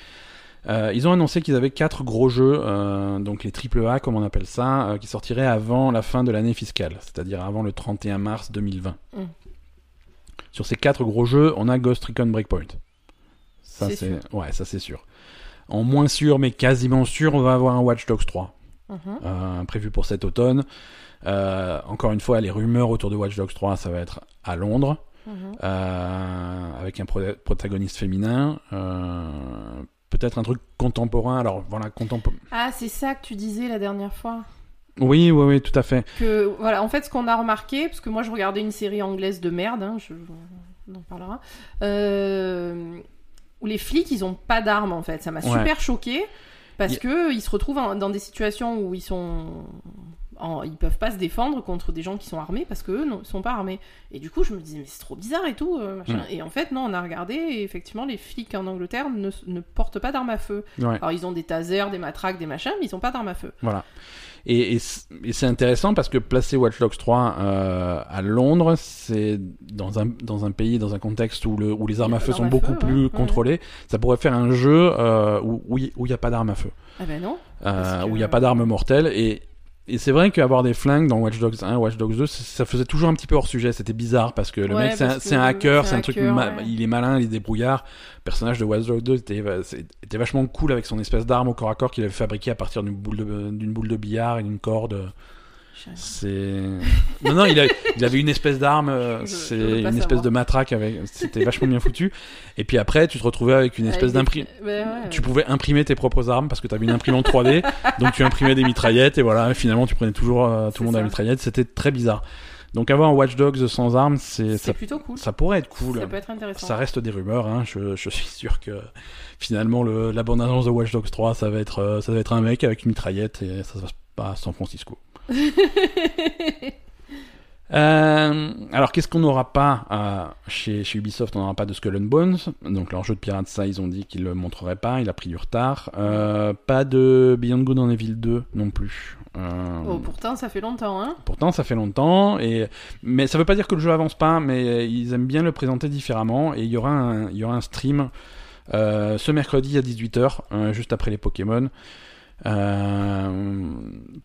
euh, ils ont annoncé qu'ils avaient quatre gros jeux, euh, donc les AAA comme on appelle ça, euh, qui sortiraient avant la fin de l'année fiscale, c'est-à-dire avant le 31 mars 2020. Mm. Sur ces quatre gros jeux, on a Ghost Recon Breakpoint. Ça C'est ouais, ça c'est sûr. En moins sûr, mais quasiment sûr, on va avoir un Watch Dogs 3 Mhm. euh, prévu pour cet automne. Euh, encore une fois, les rumeurs autour de Watch Dogs 3, ça va être à Londres, Mhm. euh, avec un pro- protagoniste féminin. Peut-être un truc contemporain. Alors voilà, contemporain. Ah, c'est ça que tu disais la dernière fois. Oui, oui, oui, tout à fait. Que voilà, en fait, ce qu'on a remarqué, parce que moi je regardais une série anglaise de merde, hein, je, on en parlera, euh, où les flics ils ont pas d'armes en fait. Ça m'a Ouais. super choqué parce Y- que ils se retrouvent en- dans des situations où ils sont en- ils peuvent pas se défendre contre des gens qui sont armés parce que ne sont pas armés. Et du coup, je me disais mais c'est trop bizarre et tout. euh, machin. Mm. Et en fait, non, on a regardé et effectivement les flics en Angleterre ne, ne portent pas d'armes à feu. Ouais. Alors ils ont des tasers, des matraques, des machins, mais ils ont pas d'armes à feu. Voilà. Et, et c'est intéressant parce que placer Watch Dogs 3 euh, à Londres, c'est dans un, dans un pays, dans un contexte où, le, où les armes à feu sont beaucoup feu, plus Ouais. contrôlées. Ça pourrait faire un jeu euh, où où il n'y a pas d'armes à feu. Ah ben non. euh, que- où il n'y a pas d'armes mortelles. Et, et c'est vrai qu'avoir des flingues dans Watch Dogs 1, Watch Dogs 2, c- ça faisait toujours un petit peu hors sujet. C'était bizarre parce que le Ouais, mec, c'est un, hacker, c'est un un truc, hacker, ma- ouais. il est malin, il est débrouillard. Le personnage de Watch Dogs 2 était, c'est- était vachement cool avec son espèce d'arme au corps à corps qu'il avait fabriqué à partir d'une boule de, d'une boule de billard et d'une corde. C'est non non il, a- il avait une espèce d'arme, euh, c'est une espèce savoir. de matraque avec, c'était vachement bien foutu. Et puis après tu te retrouvais avec une espèce. Ouais, ouais. Tu pouvais imprimer tes propres armes parce que tu avais une imprimante 3D, donc tu imprimais des mitraillettes et voilà, finalement tu prenais toujours euh, tout le monde à la mitraillette, c'était très bizarre. Donc avoir un Watch Dogs sans armes, c'est C'est ça, plutôt cool. ça pourrait être cool. Ça peut être intéressant. Ça reste des rumeurs, hein. je, je suis sûr que finalement le, la bande annonce de Watch Dogs 3, ça va être euh, ça va être un mec avec une mitraillette et ça se passe pas à San Francisco. (laughs) Euh, alors, qu'est-ce qu'on n'aura pas euh, chez, chez Ubisoft? On n'aura pas de Skull and Bones. Donc, leur jeu de pirates, ça, ils ont dit qu'ils le montreraient pas. Il a pris du retard. Euh, pas de Beyond Good en Evil 2 non plus. Oh, pourtant, ça fait longtemps, hein. Pourtant, ça fait longtemps, et mais ça veut pas dire que le jeu avance pas, mais ils aiment bien le présenter différemment. Et il y aura un, il y aura un stream ce mercredi à 18h, euh, juste après les Pokémon,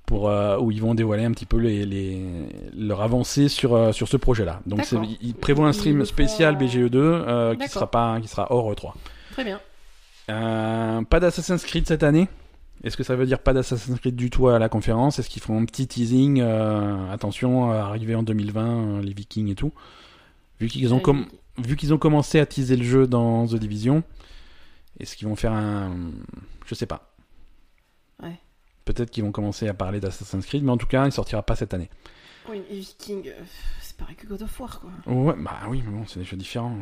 pour euh, où ils vont dévoiler un petit peu les, les leur avancée sur euh, sur ce projet-là. Donc, ils prévoient un stream spécial font- BGE2 euh, qui sera pas qui sera hors E3. Très bien. Euh, pas d'Assassin's Creed cette année Est-ce que ça veut dire pas d'Assassin's Creed du tout à la conférence? Est-ce qu'ils font un petit teasing euh, Attention, euh, arrivé en 2020, euh, les Vikings et tout? Vu qu'ils ont, Euh, com- vu qu'ils ont commencé à teaser le jeu dans The Division, est-ce qu'ils vont faire un. Je sais pas. Ouais. Peut-être qu'ils vont commencer à parler d'Assassin's Creed, mais en tout cas, il sortira pas cette année. Oui, et Viking, euh, c'est pareil que God of War, quoi. Ouais, bah oui, mais bon, c'est des jeux différents.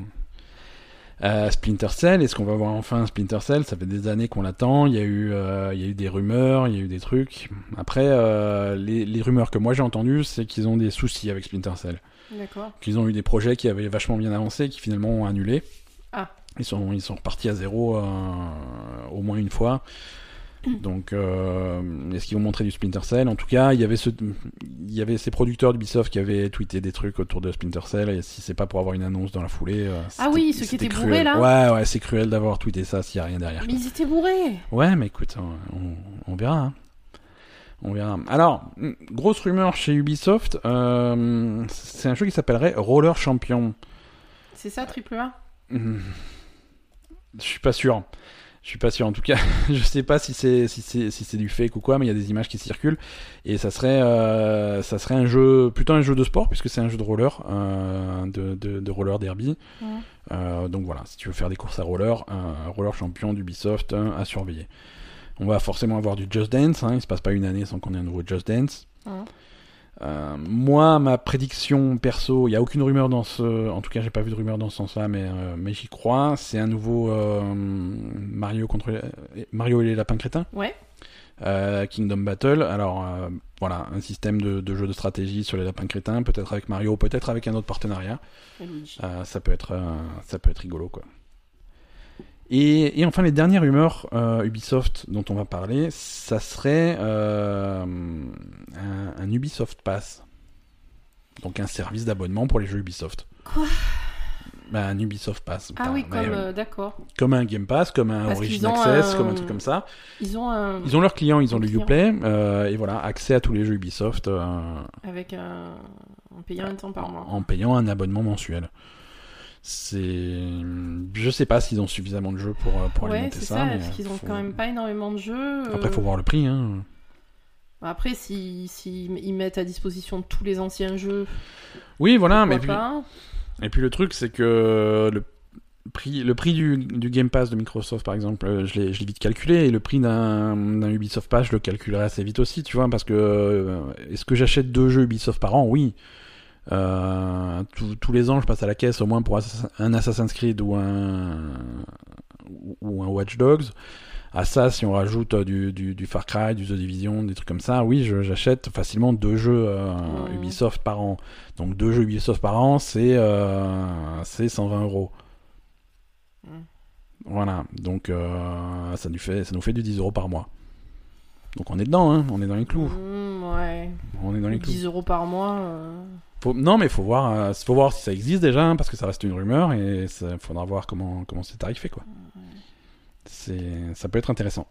Euh, Splinter Cell, est-ce qu'on va voir enfin Splinter Cell? Ça fait des années qu'on l'attend. Il y a eu, euh, il y a eu des rumeurs, il y a eu des trucs. Après, euh, les, les rumeurs que moi j'ai entendues, c'est qu'ils ont des soucis avec Splinter Cell, D'accord. qu'ils ont eu des projets qui avaient vachement bien avancé, qui finalement ont annulé. Ah. Ils sont, ils sont repartis à zéro euh, au moins une fois. (coughs) Donc, euh, est-ce qu'ils vont montrer du Splinter Cell? En tout cas, il y avait ce, il y avait ces producteurs d'Ubisoft qui avaient tweeté des trucs autour de Splinter Cell. Et si c'est pas pour avoir une annonce dans la foulée, euh, Ah oui, ceux qui étaient cruel. bourrés, là Ouais, ouais, c'est cruel d'avoir tweeté ça s'il y a rien derrière. Mais ils étaient bourrés Ouais, mais écoute, on, verra. hein. On verra. Alors, grosse rumeur chez Ubisoft, euh, c'est un jeu qui s'appellerait Roller Champion. C'est ça, triple A? Hmm. Je suis pas sûr. Je suis pas sûr. En tout cas, (laughs) je sais pas si c'est si c'est si c'est du fake ou quoi, mais il y a des images qui circulent et ça serait euh, ça serait un jeu plutôt un jeu de sport puisque c'est un jeu de roller euh, de, de de roller derby. Ouais. Euh, donc voilà, si tu veux faire des courses à roller, un roller champion d'Ubisoft hein, à surveiller. On va forcément avoir du Just Dance. Hein, il se passe pas une année sans qu'on ait un nouveau Just Dance. Ouais. Euh, moi, ma prédiction perso, il n'y a aucune rumeur dans ce. En tout cas, j'ai pas vu de rumeur dans ce sens-là, mais, euh, mais j'y crois. C'est un nouveau euh, Mario contre Mario et les lapins crétins, Ouais. Kingdom Battle. Alors voilà, un système de, de jeu de stratégie sur les lapins crétins, peut-être avec Mario, peut-être avec un autre partenariat. Ça peut être, ça peut être rigolo quoi. Et, et enfin les dernières rumeurs euh, Ubisoft dont on va parler, ça serait euh, un, un Ubisoft Pass, donc un service d'abonnement pour les jeux Ubisoft. Quoi? Ben, Un Ubisoft Pass. Ah oui, comme... euh, D'accord. comme un Game Pass, comme un Parce Origin Access, un- comme un truc comme ça. Ils ont un... Ils ont leurs clients, ils ont le. Uplay, et voilà, accès à tous les jeux Ubisoft Avec un... En payant un temps par mois. en payant un abonnement mensuel. C'est, je sais pas s'ils ont suffisamment de jeux pour euh, pour ouais, alimenter c'est ça. ça, mais, parce qu'ils ont faut- quand même pas énormément de jeux. Après, euh, faut voir le prix. Hein. Après, si, si ils mettent à disposition tous les anciens jeux, Oui, voilà, mais puis, et puis le truc, c'est que le prix, le prix du, du Game Pass de Microsoft, par exemple, euh, je l'ai, je l'ai vite calculé, et le prix d'un, d'un Ubisoft Pass, je le calculerai assez vite aussi, tu vois, parce que euh, est-ce que j'achète deux jeux Ubisoft par an? Oui. Euh, tous- les ans, je passe à la caisse au moins pour un Assassin's Creed ou un ou- un Watch Dogs. À ça, si on rajoute euh, du, du, du Far Cry, du The Division, des trucs comme ça, oui, j'achète facilement deux jeux euh. Ubisoft par an. Donc deux jeux Ubisoft par an, c'est euh, c'est 120 euros. Mm. Voilà, donc euh, ça nous fait ça nous fait du 10 euros par mois. Donc on est dedans, hein, on est dans les clous. Hmm, Ouais. On est dans les clous. 10 euros par mois. Faut- non, mais faut voir, euh, faut voir si ça existe déjà, hein, parce que ça reste une rumeur et il faudra voir comment comment c'est tarifé quoi. C'est, ça peut être intéressant.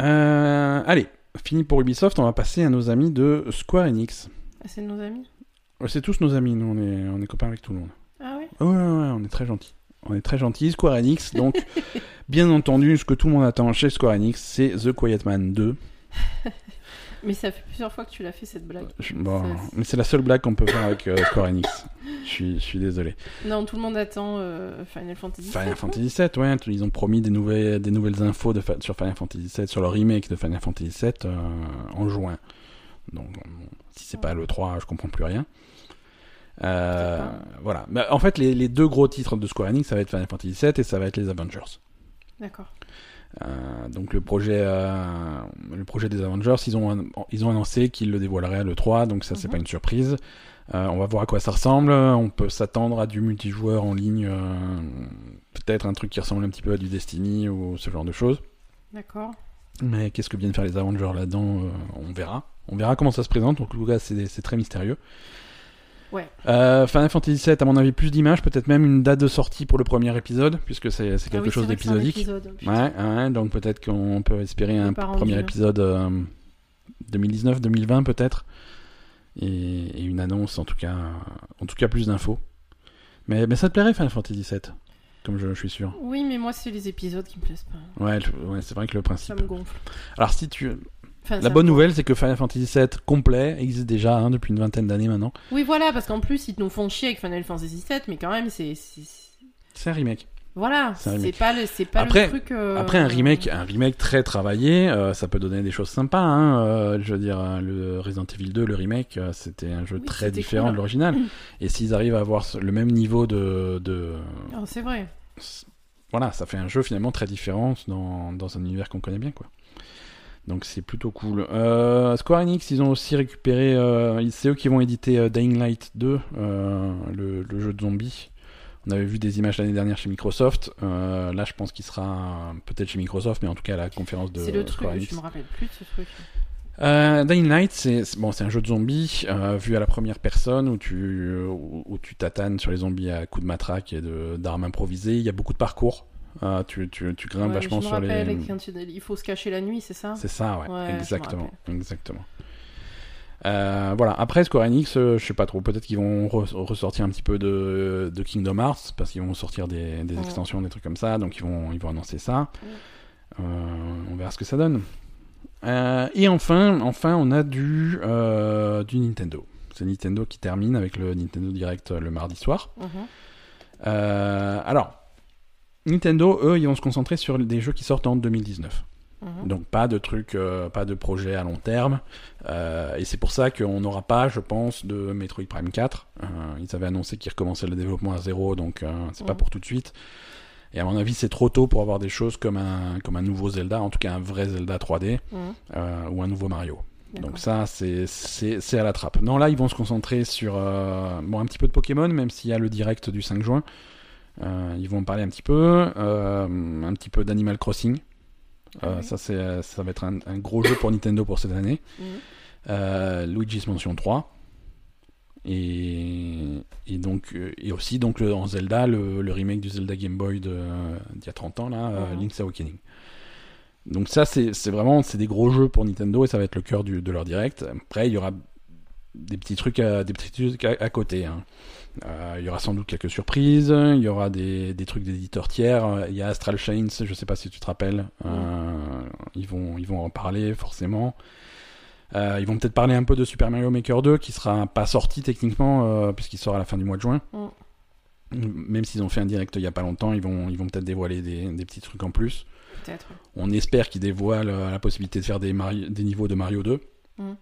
Euh, allez, fini pour Ubisoft, on va passer à nos amis de Square Enix. ah, c'est nos amis? Ouais, C'est tous nos amis, nous on est, on est copains avec tout le monde. Ah ouais? Ouais, ouais, ouais, on est très gentils. On est très gentils. Square Enix, donc, (laughs) bien entendu, ce que tout le monde attend chez Square Enix, c'est The Quiet Man 2. (laughs) Mais ça fait plusieurs fois que tu l'as fait cette blague. Je- bon, Ça, mais c'est la seule blague qu'on peut faire avec euh, (laughs) Square Enix. Je suis, je suis désolé. Non, tout le monde attend euh, Final Fantasy. Final Fantasy VII, ouais, ils ont promis des nouvelles, des nouvelles infos de, fa- sur Final Fantasy VII, sur le remake de Final Fantasy VII euh, en juin. Donc, bon, si c'est pas le 3, je comprends plus rien. Euh, Peut-être voilà. Bah, en fait, les, les deux gros titres de Square Enix, ça va être Final Fantasy VII et ça va être les Avengers. D'accord. Euh, donc le projet, euh, le projet des Avengers, ils ont, ils ont annoncé qu'ils le dévoileraient à l'E3, donc ça c'est Mhm. pas une surprise. Euh, on va voir à quoi ça ressemble. On peut s'attendre à du multijoueur en ligne, peut-être un truc qui ressemble un petit peu à du Destiny ou ce genre de choses. D'accord. Mais qu'est-ce que viennent faire les Avengers là-dedans On verra. On verra comment ça se présente. En tout cas, c'est c'est très mystérieux. Ouais. Euh, Final Fantasy VII, à mon avis, plus d'images, peut-être même une date de sortie pour le premier épisode, puisque c'est Ah quelque oui, chose d'épisodique. épisode, putain. Ouais, ouais, donc peut-être qu'on peut espérer un premier hein. épisode euh, 2019-2020 peut-être, et, et une annonce en tout cas, en tout cas plus d'infos. Mais, mais ça te plairait Final Fantasy VII, comme je, je suis sûr? Oui, mais moi, c'est les épisodes qui me plaisent pas. Ouais, c'est vrai que le Ça principe. me gonfle. Alors si tu, Enfin, la bonne nouvelle, c'est que Final Fantasy VII complet existe déjà hein, depuis une vingtaine d'années maintenant. Oui, voilà, parce qu'en plus, ils nous font chier avec Final Fantasy VII, mais quand même, c'est. c'est- un remake. Voilà, C'est pas le, c'est pas Après- le truc. euh, Après un remake, un remake très travaillé, euh, ça peut donner des choses sympas. Hein, euh, je veux dire, le Resident Evil 2, le remake, c'était un jeu Oui, très différent cool. de l'original. (laughs) Et s'ils arrivent à avoir le même niveau de, de, oh, c'est vrai. voilà, ça fait un jeu finalement très différent dans, dans un univers qu'on connaît bien, quoi. Donc c'est plutôt cool. Euh, Square Enix, ils ont aussi récupéré, euh, c'est eux qui vont éditer euh, Dying Light 2, euh, le, le jeu de zombies. On avait vu des images l'année dernière chez Microsoft. Là, je pense qu'il sera peut-être chez Microsoft, mais en tout cas à la conférence de C'est le truc, Enix. je me rappelle plus de ce truc. Euh, Dying Light, c'est bon, c'est un jeu de zombies euh, vu à la première personne où tu où, où tu tatanes sur les zombies à coups de matraque et de d'armes improvisées. Il y a beaucoup de parcours. Euh, tu, tu, tu grimpes Ouais, vachement je me sur les. il faut se cacher la nuit, c'est ça? C'est ça, ouais, exactement, exactement. Euh, voilà. Après Square Enix, euh, je sais pas trop. Peut-être qu'ils vont re- ressortir un petit peu de, de Kingdom Hearts parce qu'ils vont sortir des, des Ouais. extensions, des trucs comme ça. Donc ils vont ils vont annoncer ça. Euh, on verra ce que ça donne. Et enfin, enfin, on a du du Nintendo. C'est Nintendo qui termine avec le Nintendo Direct le mardi soir. Mhm. Alors, Nintendo, eux, ils vont se concentrer sur des jeux qui sortent en 2019. Mhm. Donc pas de trucs, euh, pas de projet à long terme. Euh, et c'est pour ça qu'on n'aura pas, je pense, de Metroid Prime 4. Euh, ils avaient annoncé qu'ils recommençaient le développement à zéro, donc c'est pas Mhm. pour tout de suite. Et à mon avis, c'est trop tôt pour avoir des choses comme un, comme un nouveau Zelda, en tout cas un vrai Zelda 3D, Mhm. ou un nouveau Mario. Donc ça, c'est- à la trappe. Non, là, ils vont se concentrer sur bon, un petit peu de Pokémon, même s'il y a le direct du 5 juin. Euh, ils vont en parler un petit peu. euh, un petit peu d'Animal Crossing. Euh, Ah oui. Ça, c'est, ça va être un, un gros jeu pour Nintendo pour cette année. Mhm. Luigi's Mansion 3. Et, et donc et aussi donc le, en Zelda le, le remake du Zelda Game Boy d'il y a 30 ans là Mhm. Link's Awakening donc ça c'est, c'est vraiment c'est des gros jeux pour Nintendo et ça va être le cœur du, de leur direct après il y aura des petits trucs à, des petits trucs à, à côté hein. Euh, il y aura sans doute quelques surprises il y aura des, des trucs d'éditeurs tiers il y a Astral Chains je sais pas si tu te rappelles Euh, ils vont ils vont en parler forcément euh, ils vont peut-être parler un peu de Super Mario Maker 2 qui sera pas sorti techniquement euh, puisqu'il sort à la fin du mois de juin. Mm. Même s'ils ont fait un direct il y a pas longtemps, ils vont ils vont peut-être dévoiler des, des petits trucs en plus. Peut-être. On espère qu'ils dévoilent la possibilité de faire des, des niveaux de Mario 2. Mm.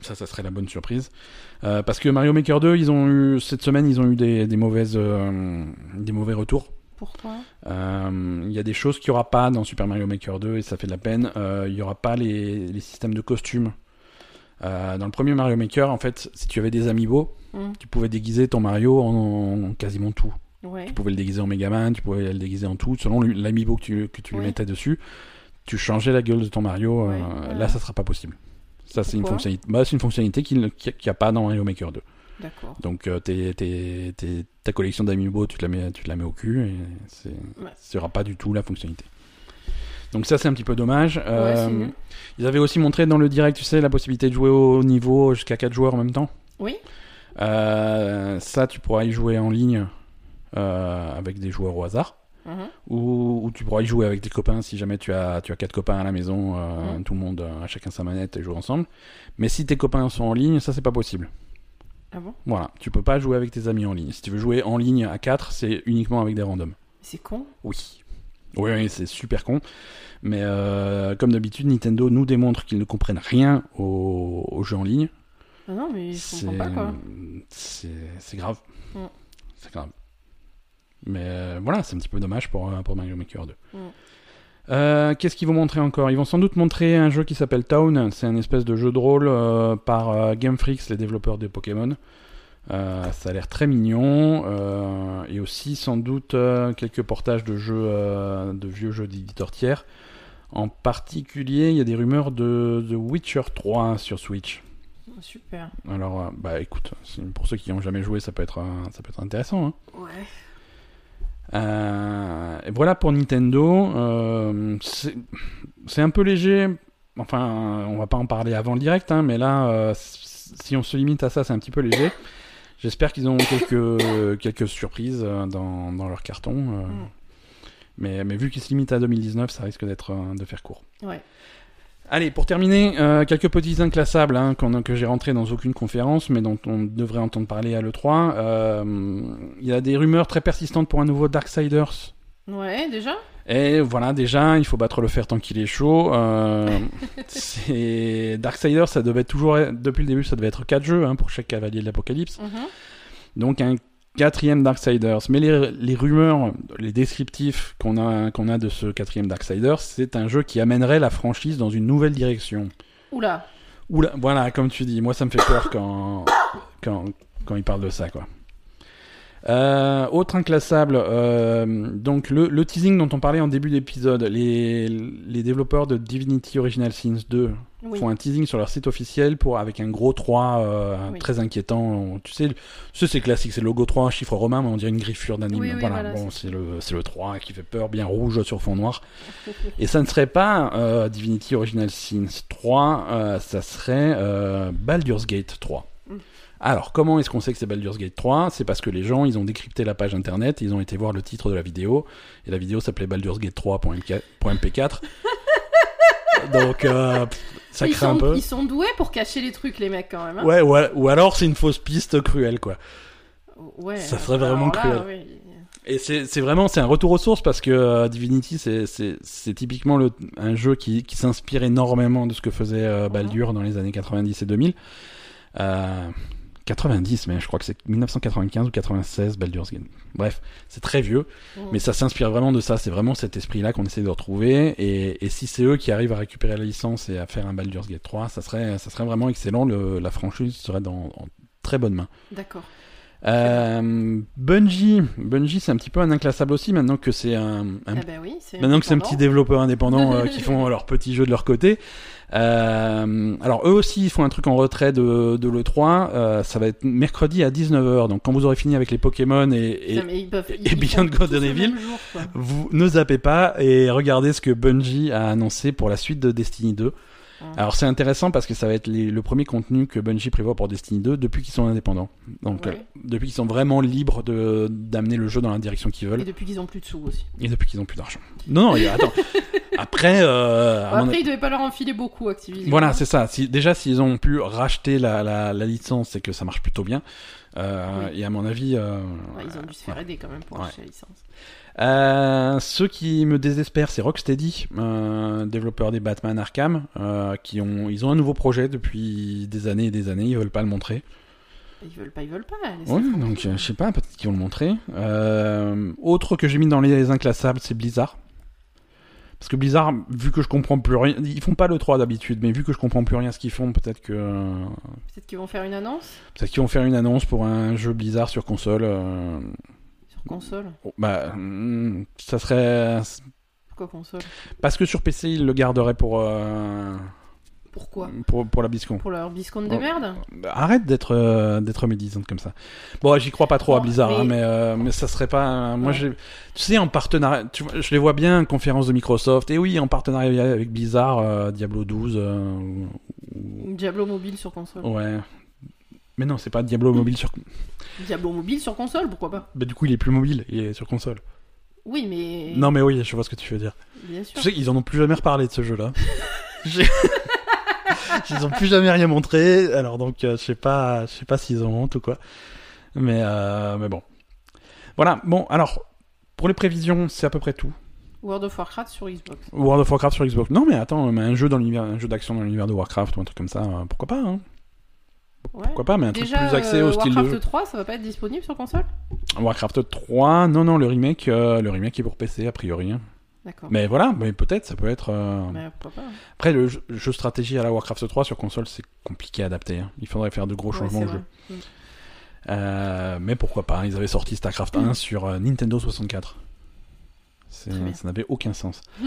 Ça, ça serait la bonne surprise. Euh, parce que Mario Maker 2, ils ont eu cette semaine, ils ont eu des, des mauvaises euh, des mauvais retours. Pourquoi? Euh, Il y a des choses qu'il n'y aura pas dans Super Mario Maker 2 et ça fait de la peine. Il n'y aura pas les, les systèmes de costumes. Dans le premier Mario Maker, en fait, si tu avais des amiibo, Mm. tu pouvais déguiser ton Mario en, en quasiment tout. Ouais. Tu pouvais le déguiser en Megaman, tu pouvais le déguiser en tout, selon l'amiibo que tu, que tu lui mettais dessus. Tu changeais la gueule de ton Mario. ouais. Là, ça sera pas possible. Ça, c'est une fonctionnalité. Bah, c'est une fonctionnalité qu'il n'y a, pas dans Mario Maker 2. D'accord. Donc, euh, tes- tes- tes- ta collection d'amiibo, tu te la mets, tu te la mets au cul et c'est, Ouais. ce sera pas du tout la fonctionnalité. Donc ça, c'est un petit peu dommage. Euh, ils avaient aussi montré dans le direct, tu sais, la possibilité de jouer au niveau jusqu'à 4 joueurs en même temps. Oui. Euh, ça, tu pourras y jouer en ligne euh, avec des joueurs au hasard. Ou, ou tu pourras y jouer avec tes copains si jamais tu as, tu as quatre copains à la maison, euh, Mhm. tout le monde euh, a chacun sa manette et joue ensemble. Mais si tes copains sont en ligne, ça c'est pas possible. Ah bon? Voilà, tu peux pas jouer avec tes amis en ligne. Si tu veux jouer en ligne à 4, c'est uniquement avec des randoms. C'est con. Oui. Oui, oui, c'est super con. Mais euh, comme d'habitude, Nintendo nous démontre qu'ils ne comprennent rien aux, aux jeux en ligne. Ah non, mais C'est comprends pas quoi. c'est grave. Mm. C'est grave. Mais euh, voilà, c'est un petit peu dommage pour, euh, pour Mario Maker 2. Mm. Euh, Qu'est-ce qu'ils vont montrer encore? Ils vont sans doute montrer un jeu qui s'appelle Town. C'est un espèce de jeu de rôle euh, par euh, Game Freaks, les développeurs de Pokémon. Ça a l'air très mignon. et aussi sans doute quelques portages de jeux, de vieux jeux d'éditeurs tiers. En particulier, il y a des rumeurs de The Witcher 3 sur Switch. Super. Alors, bah écoute, pour ceux qui n'ont jamais joué, ça peut être, ça peut être intéressant. hein. Ouais. Euh, et voilà pour Nintendo. Euh, c'est un peu léger. Enfin, on va pas en parler avant le direct, hein, mais là, euh, si on se limite à ça, c'est un petit peu léger. J'espère qu'ils ont quelques, quelques surprises dans, dans leur carton. Mm. mais, mais vu qu'ils se limitent à 2019, ça risque d'être de faire court. Ouais. Allez, pour terminer, euh, quelques petits inclassables hein, que j'ai rentrés dans aucune conférence, mais dont on devrait entendre parler à l'E3. Euh, Il y a des rumeurs très persistantes pour un nouveau Darksiders. Ouais, déjà Et voilà, déjà, il faut battre le fer tant qu'il est chaud. Euh, (laughs) c'est Darksiders, ça devait toujours, être- depuis le début, ça devait être 4 jeux hein, pour chaque cavalier de l'Apocalypse. Mhm. Donc un quatrième Darksiders. Mais les, les rumeurs, les descriptifs qu'on a, qu'on a de ce quatrième Darksiders, c'est un jeu qui amènerait la franchise dans une nouvelle direction. Oula. Oula, voilà, comme tu dis, moi ça me fait peur quand, quand, quand il parle de ça, quoi. Euh, autre inclassable, euh, donc le, le teasing dont on parlait en début d'épisode, les, les développeurs de Divinity Original Sins 2 Oui. font un teasing sur leur site officiel pour avec un gros 3 euh, Oui. très inquiétant. Tu sais, ce c'est classique, c'est le logo 3, un chiffre romain, mais on dirait une griffure d'anime. Oui, voilà, voilà, bon, c'est le, le 3 qui fait peur, bien rouge sur fond noir. (laughs) Et ça ne serait pas Divinity Original Sins 3, euh, ça serait Baldur's Gate 3. Alors, comment est-ce qu'on sait que c'est Baldur's Gate 3 C'est parce que les gens, ils ont décrypté la page internet, ils ont été voir le titre de la vidéo, et la vidéo s'appelait Baldur's Gate 3.mp4. (laughs) Donc, euh, ça ils, craint sont, un peu. ils sont doués pour cacher les trucs, les mecs, quand même. hein. Ouais, ou, alors c'est une fausse piste cruelle, quoi. Ouais, Ça serait vraiment là, cruel. Et c'est vraiment c'est un retour aux sources parce que euh, Divinity c'est typiquement le un jeu qui qui s'inspire énormément de ce que faisait euh, Baldur dans les années 90 et 2000. Euh, 90 mais je crois que c'est 1995 ou 96 Baldur's Gate. Bref, c'est très vieux mais ça s'inspire vraiment de ça, c'est vraiment cet esprit-là qu'on essaie de retrouver et et si c'est eux qui arrivent à récupérer la licence et à faire un Baldur's Gate 3, ça serait ça serait vraiment excellent, le, la franchise serait dans en très bonne main. D'accord. Euh, Bungie, Bungie c'est un petit peu un inclassable aussi maintenant que c'est un, un- Ah bah oui, maintenant que c'est un petit développeur indépendant euh, qui (laughs) font leurs petits jeux de leur côté. Euh, alors eux aussi ils font un truc en retrait de, de l'E3, euh, ça va être mercredi à 19h, donc quand vous aurez fini avec les Pokémon et, et ils peuvent- et Beyond Evil. vous ne zappez pas et regardez ce que Bungie a annoncé pour la suite de Destiny 2. Alors c'est intéressant parce que ça va être les- le premier contenu que Bungie prévoit pour Destiny 2 depuis qu'ils sont indépendants. Donc Ouais. euh, depuis qu'ils sont vraiment libres de d'amener le jeu dans la direction qu'ils veulent Et depuis qu'ils ont plus de sous aussi. et depuis qu'ils ont plus d'argent. Non non, attends. (laughs) Après euh, mon après, avis- ils devaient pas leur enfiler beaucoup, Activision. voilà, hein. c'est ça. Si, déjà, s'ils ont pu racheter la, la, la licence, c'est que ça marche plutôt bien. Euh, Et à mon avis, euh, Ouais, ils ont dû se faire aider quand même pour Ouais. acheter la licence. Euh, ceux qui me désespèrent, c'est Rocksteady, euh, développeur des Batman Arkham, euh, qui ont, ils ont un nouveau projet depuis des années et des années, ils veulent pas le montrer. Ils veulent pas, ils veulent pas. Ouais, donc euh, je sais pas, peut-être qu'ils vont le montrer. Autre que j'ai mis dans les inclassables, c'est Blizzard. Parce que Blizzard, vu que je comprends plus rien, ils font pas le 3 d'habitude, mais vu que je comprends plus rien à ce qu'ils font, peut-être que Peut-être qu'ils vont faire une annonce? peut-être qu'ils vont faire une annonce pour un jeu Blizzard sur console. Euh, console. oh, bah, hmm, ça serait Pourquoi console parce que sur PC ils le garderaient pour euh, Pourquoi pour, pour la BlizzCon. Pour leur biscotte de Oh. merde Bah, Arrête d'être euh, d'être médisante comme ça. Bon, j'y crois pas trop à Bon, Blizzard, mais- hein, mais euh, mais ça serait pas. moi, Ouais. j'ai- tu sais, en partenariat, tu vois, je les vois bien, conférence de Microsoft. Et oui, en partenariat avec Blizzard, euh, Diablo 12. euh, ou- ou- Diablo mobile sur console. ouais. Mais non, c'est pas Diablo mobile sur. Diablo mobile sur console, pourquoi pas Bah, du coup, il est plus mobile, il est sur console. Oui, mais. Non, mais oui, je vois ce que tu veux dire. Bien sûr. Tu sais qu'ils en ont plus jamais reparlé de ce jeu-là. (laughs) (laughs) Ils ont plus jamais rien montré, alors donc euh, je sais pas, je sais pas s'ils ont honte ou quoi. Mais euh, mais bon. Voilà. Bon, alors pour les prévisions, c'est à peu près tout. World of Warcraft sur Xbox. World of Warcraft sur Xbox. Non, mais attends, mais un jeu dans l'univers, un jeu d'action dans l'univers de Warcraft ou un truc comme ça, euh, pourquoi pas hein Ouais. Pourquoi pas, mais un truc plus axé euh, au style de Warcraft jeu. 3, ça va pas être disponible sur console? Warcraft 3, non, non, le remake, euh, le remake est pour PC a priori. hein. D'accord. Mais voilà, mais peut-être, ça peut être. euh, Mais pourquoi pas hein. Après, le jeu, jeu stratégie à la Warcraft 3 sur console, c'est compliqué à adapter. hein. Il faudrait faire de gros Ouais, changements de jeu. Mm. Euh, mais pourquoi pas Ils avaient sorti StarCraft 1 sur euh, Nintendo 64. C'est- Très bien. Ça n'avait aucun sens. (laughs)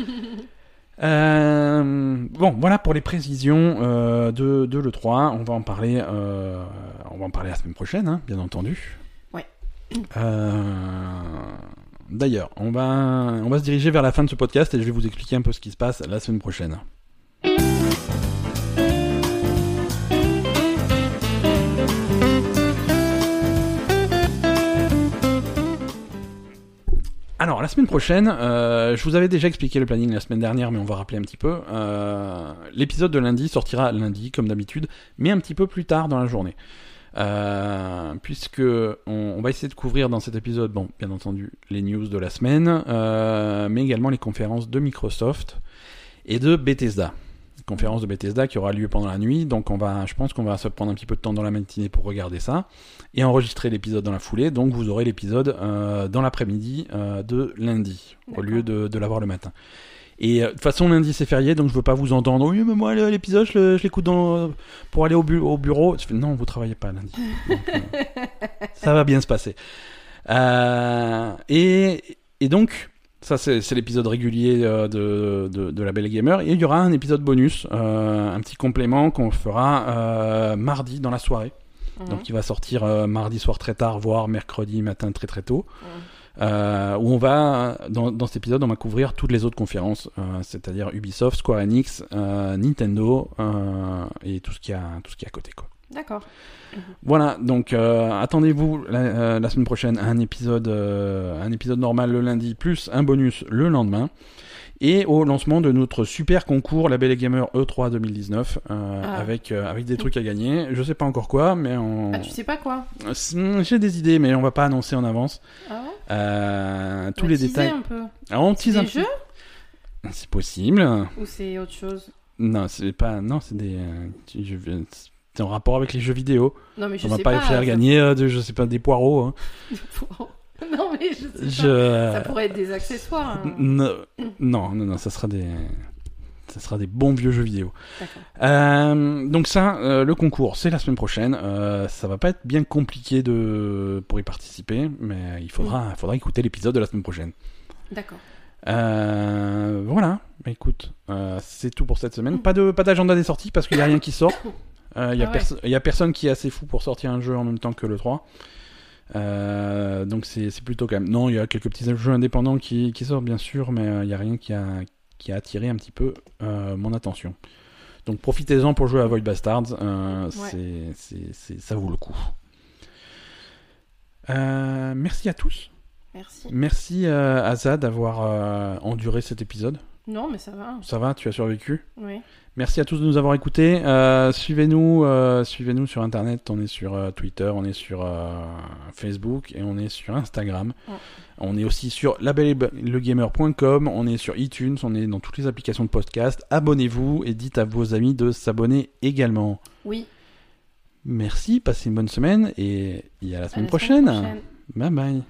Euh, bon, voilà pour les précisions euh, de, de l'E3. On va en parler. euh, on va en parler la semaine prochaine, hein, bien entendu. Ouais. D'ailleurs, on va, on va se diriger vers la fin de ce podcast et je vais vous expliquer un peu ce qui se passe la semaine prochaine. Alors, la semaine prochaine, euh, je vous avais déjà expliqué le planning la semaine dernière, mais on va rappeler un petit peu. Euh, L'épisode de lundi sortira lundi, comme d'habitude, mais un petit peu plus tard dans la journée. Euh, puisque on, va essayer de couvrir dans cet épisode, bon, bien entendu, les news de la semaine, mais également les conférences de Microsoft et de Bethesda. Conférence de Bethesda qui aura lieu pendant la nuit, donc on va, je pense qu'on va se prendre un petit peu de temps dans la matinée pour regarder ça et enregistrer l'épisode dans la foulée. Donc vous aurez l'épisode euh, dans l'après-midi euh, de lundi au lieu de, de l'avoir le matin. Et euh, de toute façon lundi c'est férié, donc je veux pas vous entendre. Oui, mais moi l'épisode je, l'écoute dans- pour aller au, bu- au bureau. Je fais, non, vous travaillez pas lundi. Donc, euh, (laughs) ça va bien se passer. Euh, et, et donc, ça c'est l'épisode régulier euh, de, de, de la Belle Gamer. Et il y aura un épisode bonus, euh, un petit complément qu'on fera euh, mardi dans la soirée. Mhm. Donc il va sortir euh, mardi soir très tard, voire mercredi matin très très tôt. Mhm. Euh, où on va, dans, dans cet épisode, on va couvrir toutes les autres conférences, euh, c'est-à-dire Ubisoft, Square Enix, euh, Nintendo euh, et tout ce qui a tout ce qui est à côté quoi. D'accord. Voilà, donc euh, attendez-vous la, euh, la semaine prochaine à un épisode, euh, un épisode normal le lundi, plus un bonus le lendemain. Et au lancement de notre super concours Label Gamer E3 2019 euh, Ah. avec avec des trucs à gagner. Je sais pas encore quoi, mais on... Ah, tu sais pas quoi Hmm, j'ai des idées, mais on va pas annoncer en avance Ah ouais tous les détails. un peu. Alors, on tease Des un petit- jeux C'est possible. ou c'est autre chose Non, c'est pas. Non, c'est des. je- En rapport avec les jeux vidéo. Non mais je on va sais pas, pas. faire ça- gagner, euh, de, je sais pas, des poireaux. hein. (laughs) non mais je sais pas. Ça pourrait être des accessoires. hein. Non, non, non, ça sera des, ça sera des bons vieux jeux vidéo. D'accord. Euh, donc ça, euh, le concours, c'est la semaine prochaine. Euh, ça va pas être bien compliqué de pour y participer, mais il faudra, Mm. faudra écouter l'épisode de la semaine prochaine. D'accord. Euh, voilà. Bah, écoute, euh, c'est tout pour cette semaine. Pas de, pas d'agenda des sorties parce qu'il y a rien qui sort. (coughs) Euh, Il y a Ah ouais. y a personne qui est assez fou pour sortir un jeu en même temps que le 3. Euh, donc c'est plutôt quand même. Non, il y a quelques petits jeux indépendants qui, qui sortent bien sûr, mais euh, il y a rien qui a, qui a attiré un petit peu euh, mon attention. Donc profitez-en pour jouer à Void Bastards, euh, c'est- c'est- ça vaut le coup. Euh, merci à tous. Merci. Merci euh, à Zad d'avoir euh, enduré cet épisode. Non mais ça va. Ça va, tu as survécu? Oui. Merci à tous de nous avoir écoutés. Euh, suivez-nous, euh, suivez-nous sur Internet. On est sur euh, Twitter, on est sur Facebook et on est sur Instagram. Ouais. On est aussi sur labellegamer.com. On est sur iTunes. On est dans toutes les applications de podcast. Abonnez-vous et dites à vos amis de s'abonner également. Oui. Merci, passez une bonne semaine et, et à la À semaine la prochaine. prochaine. Bye bye.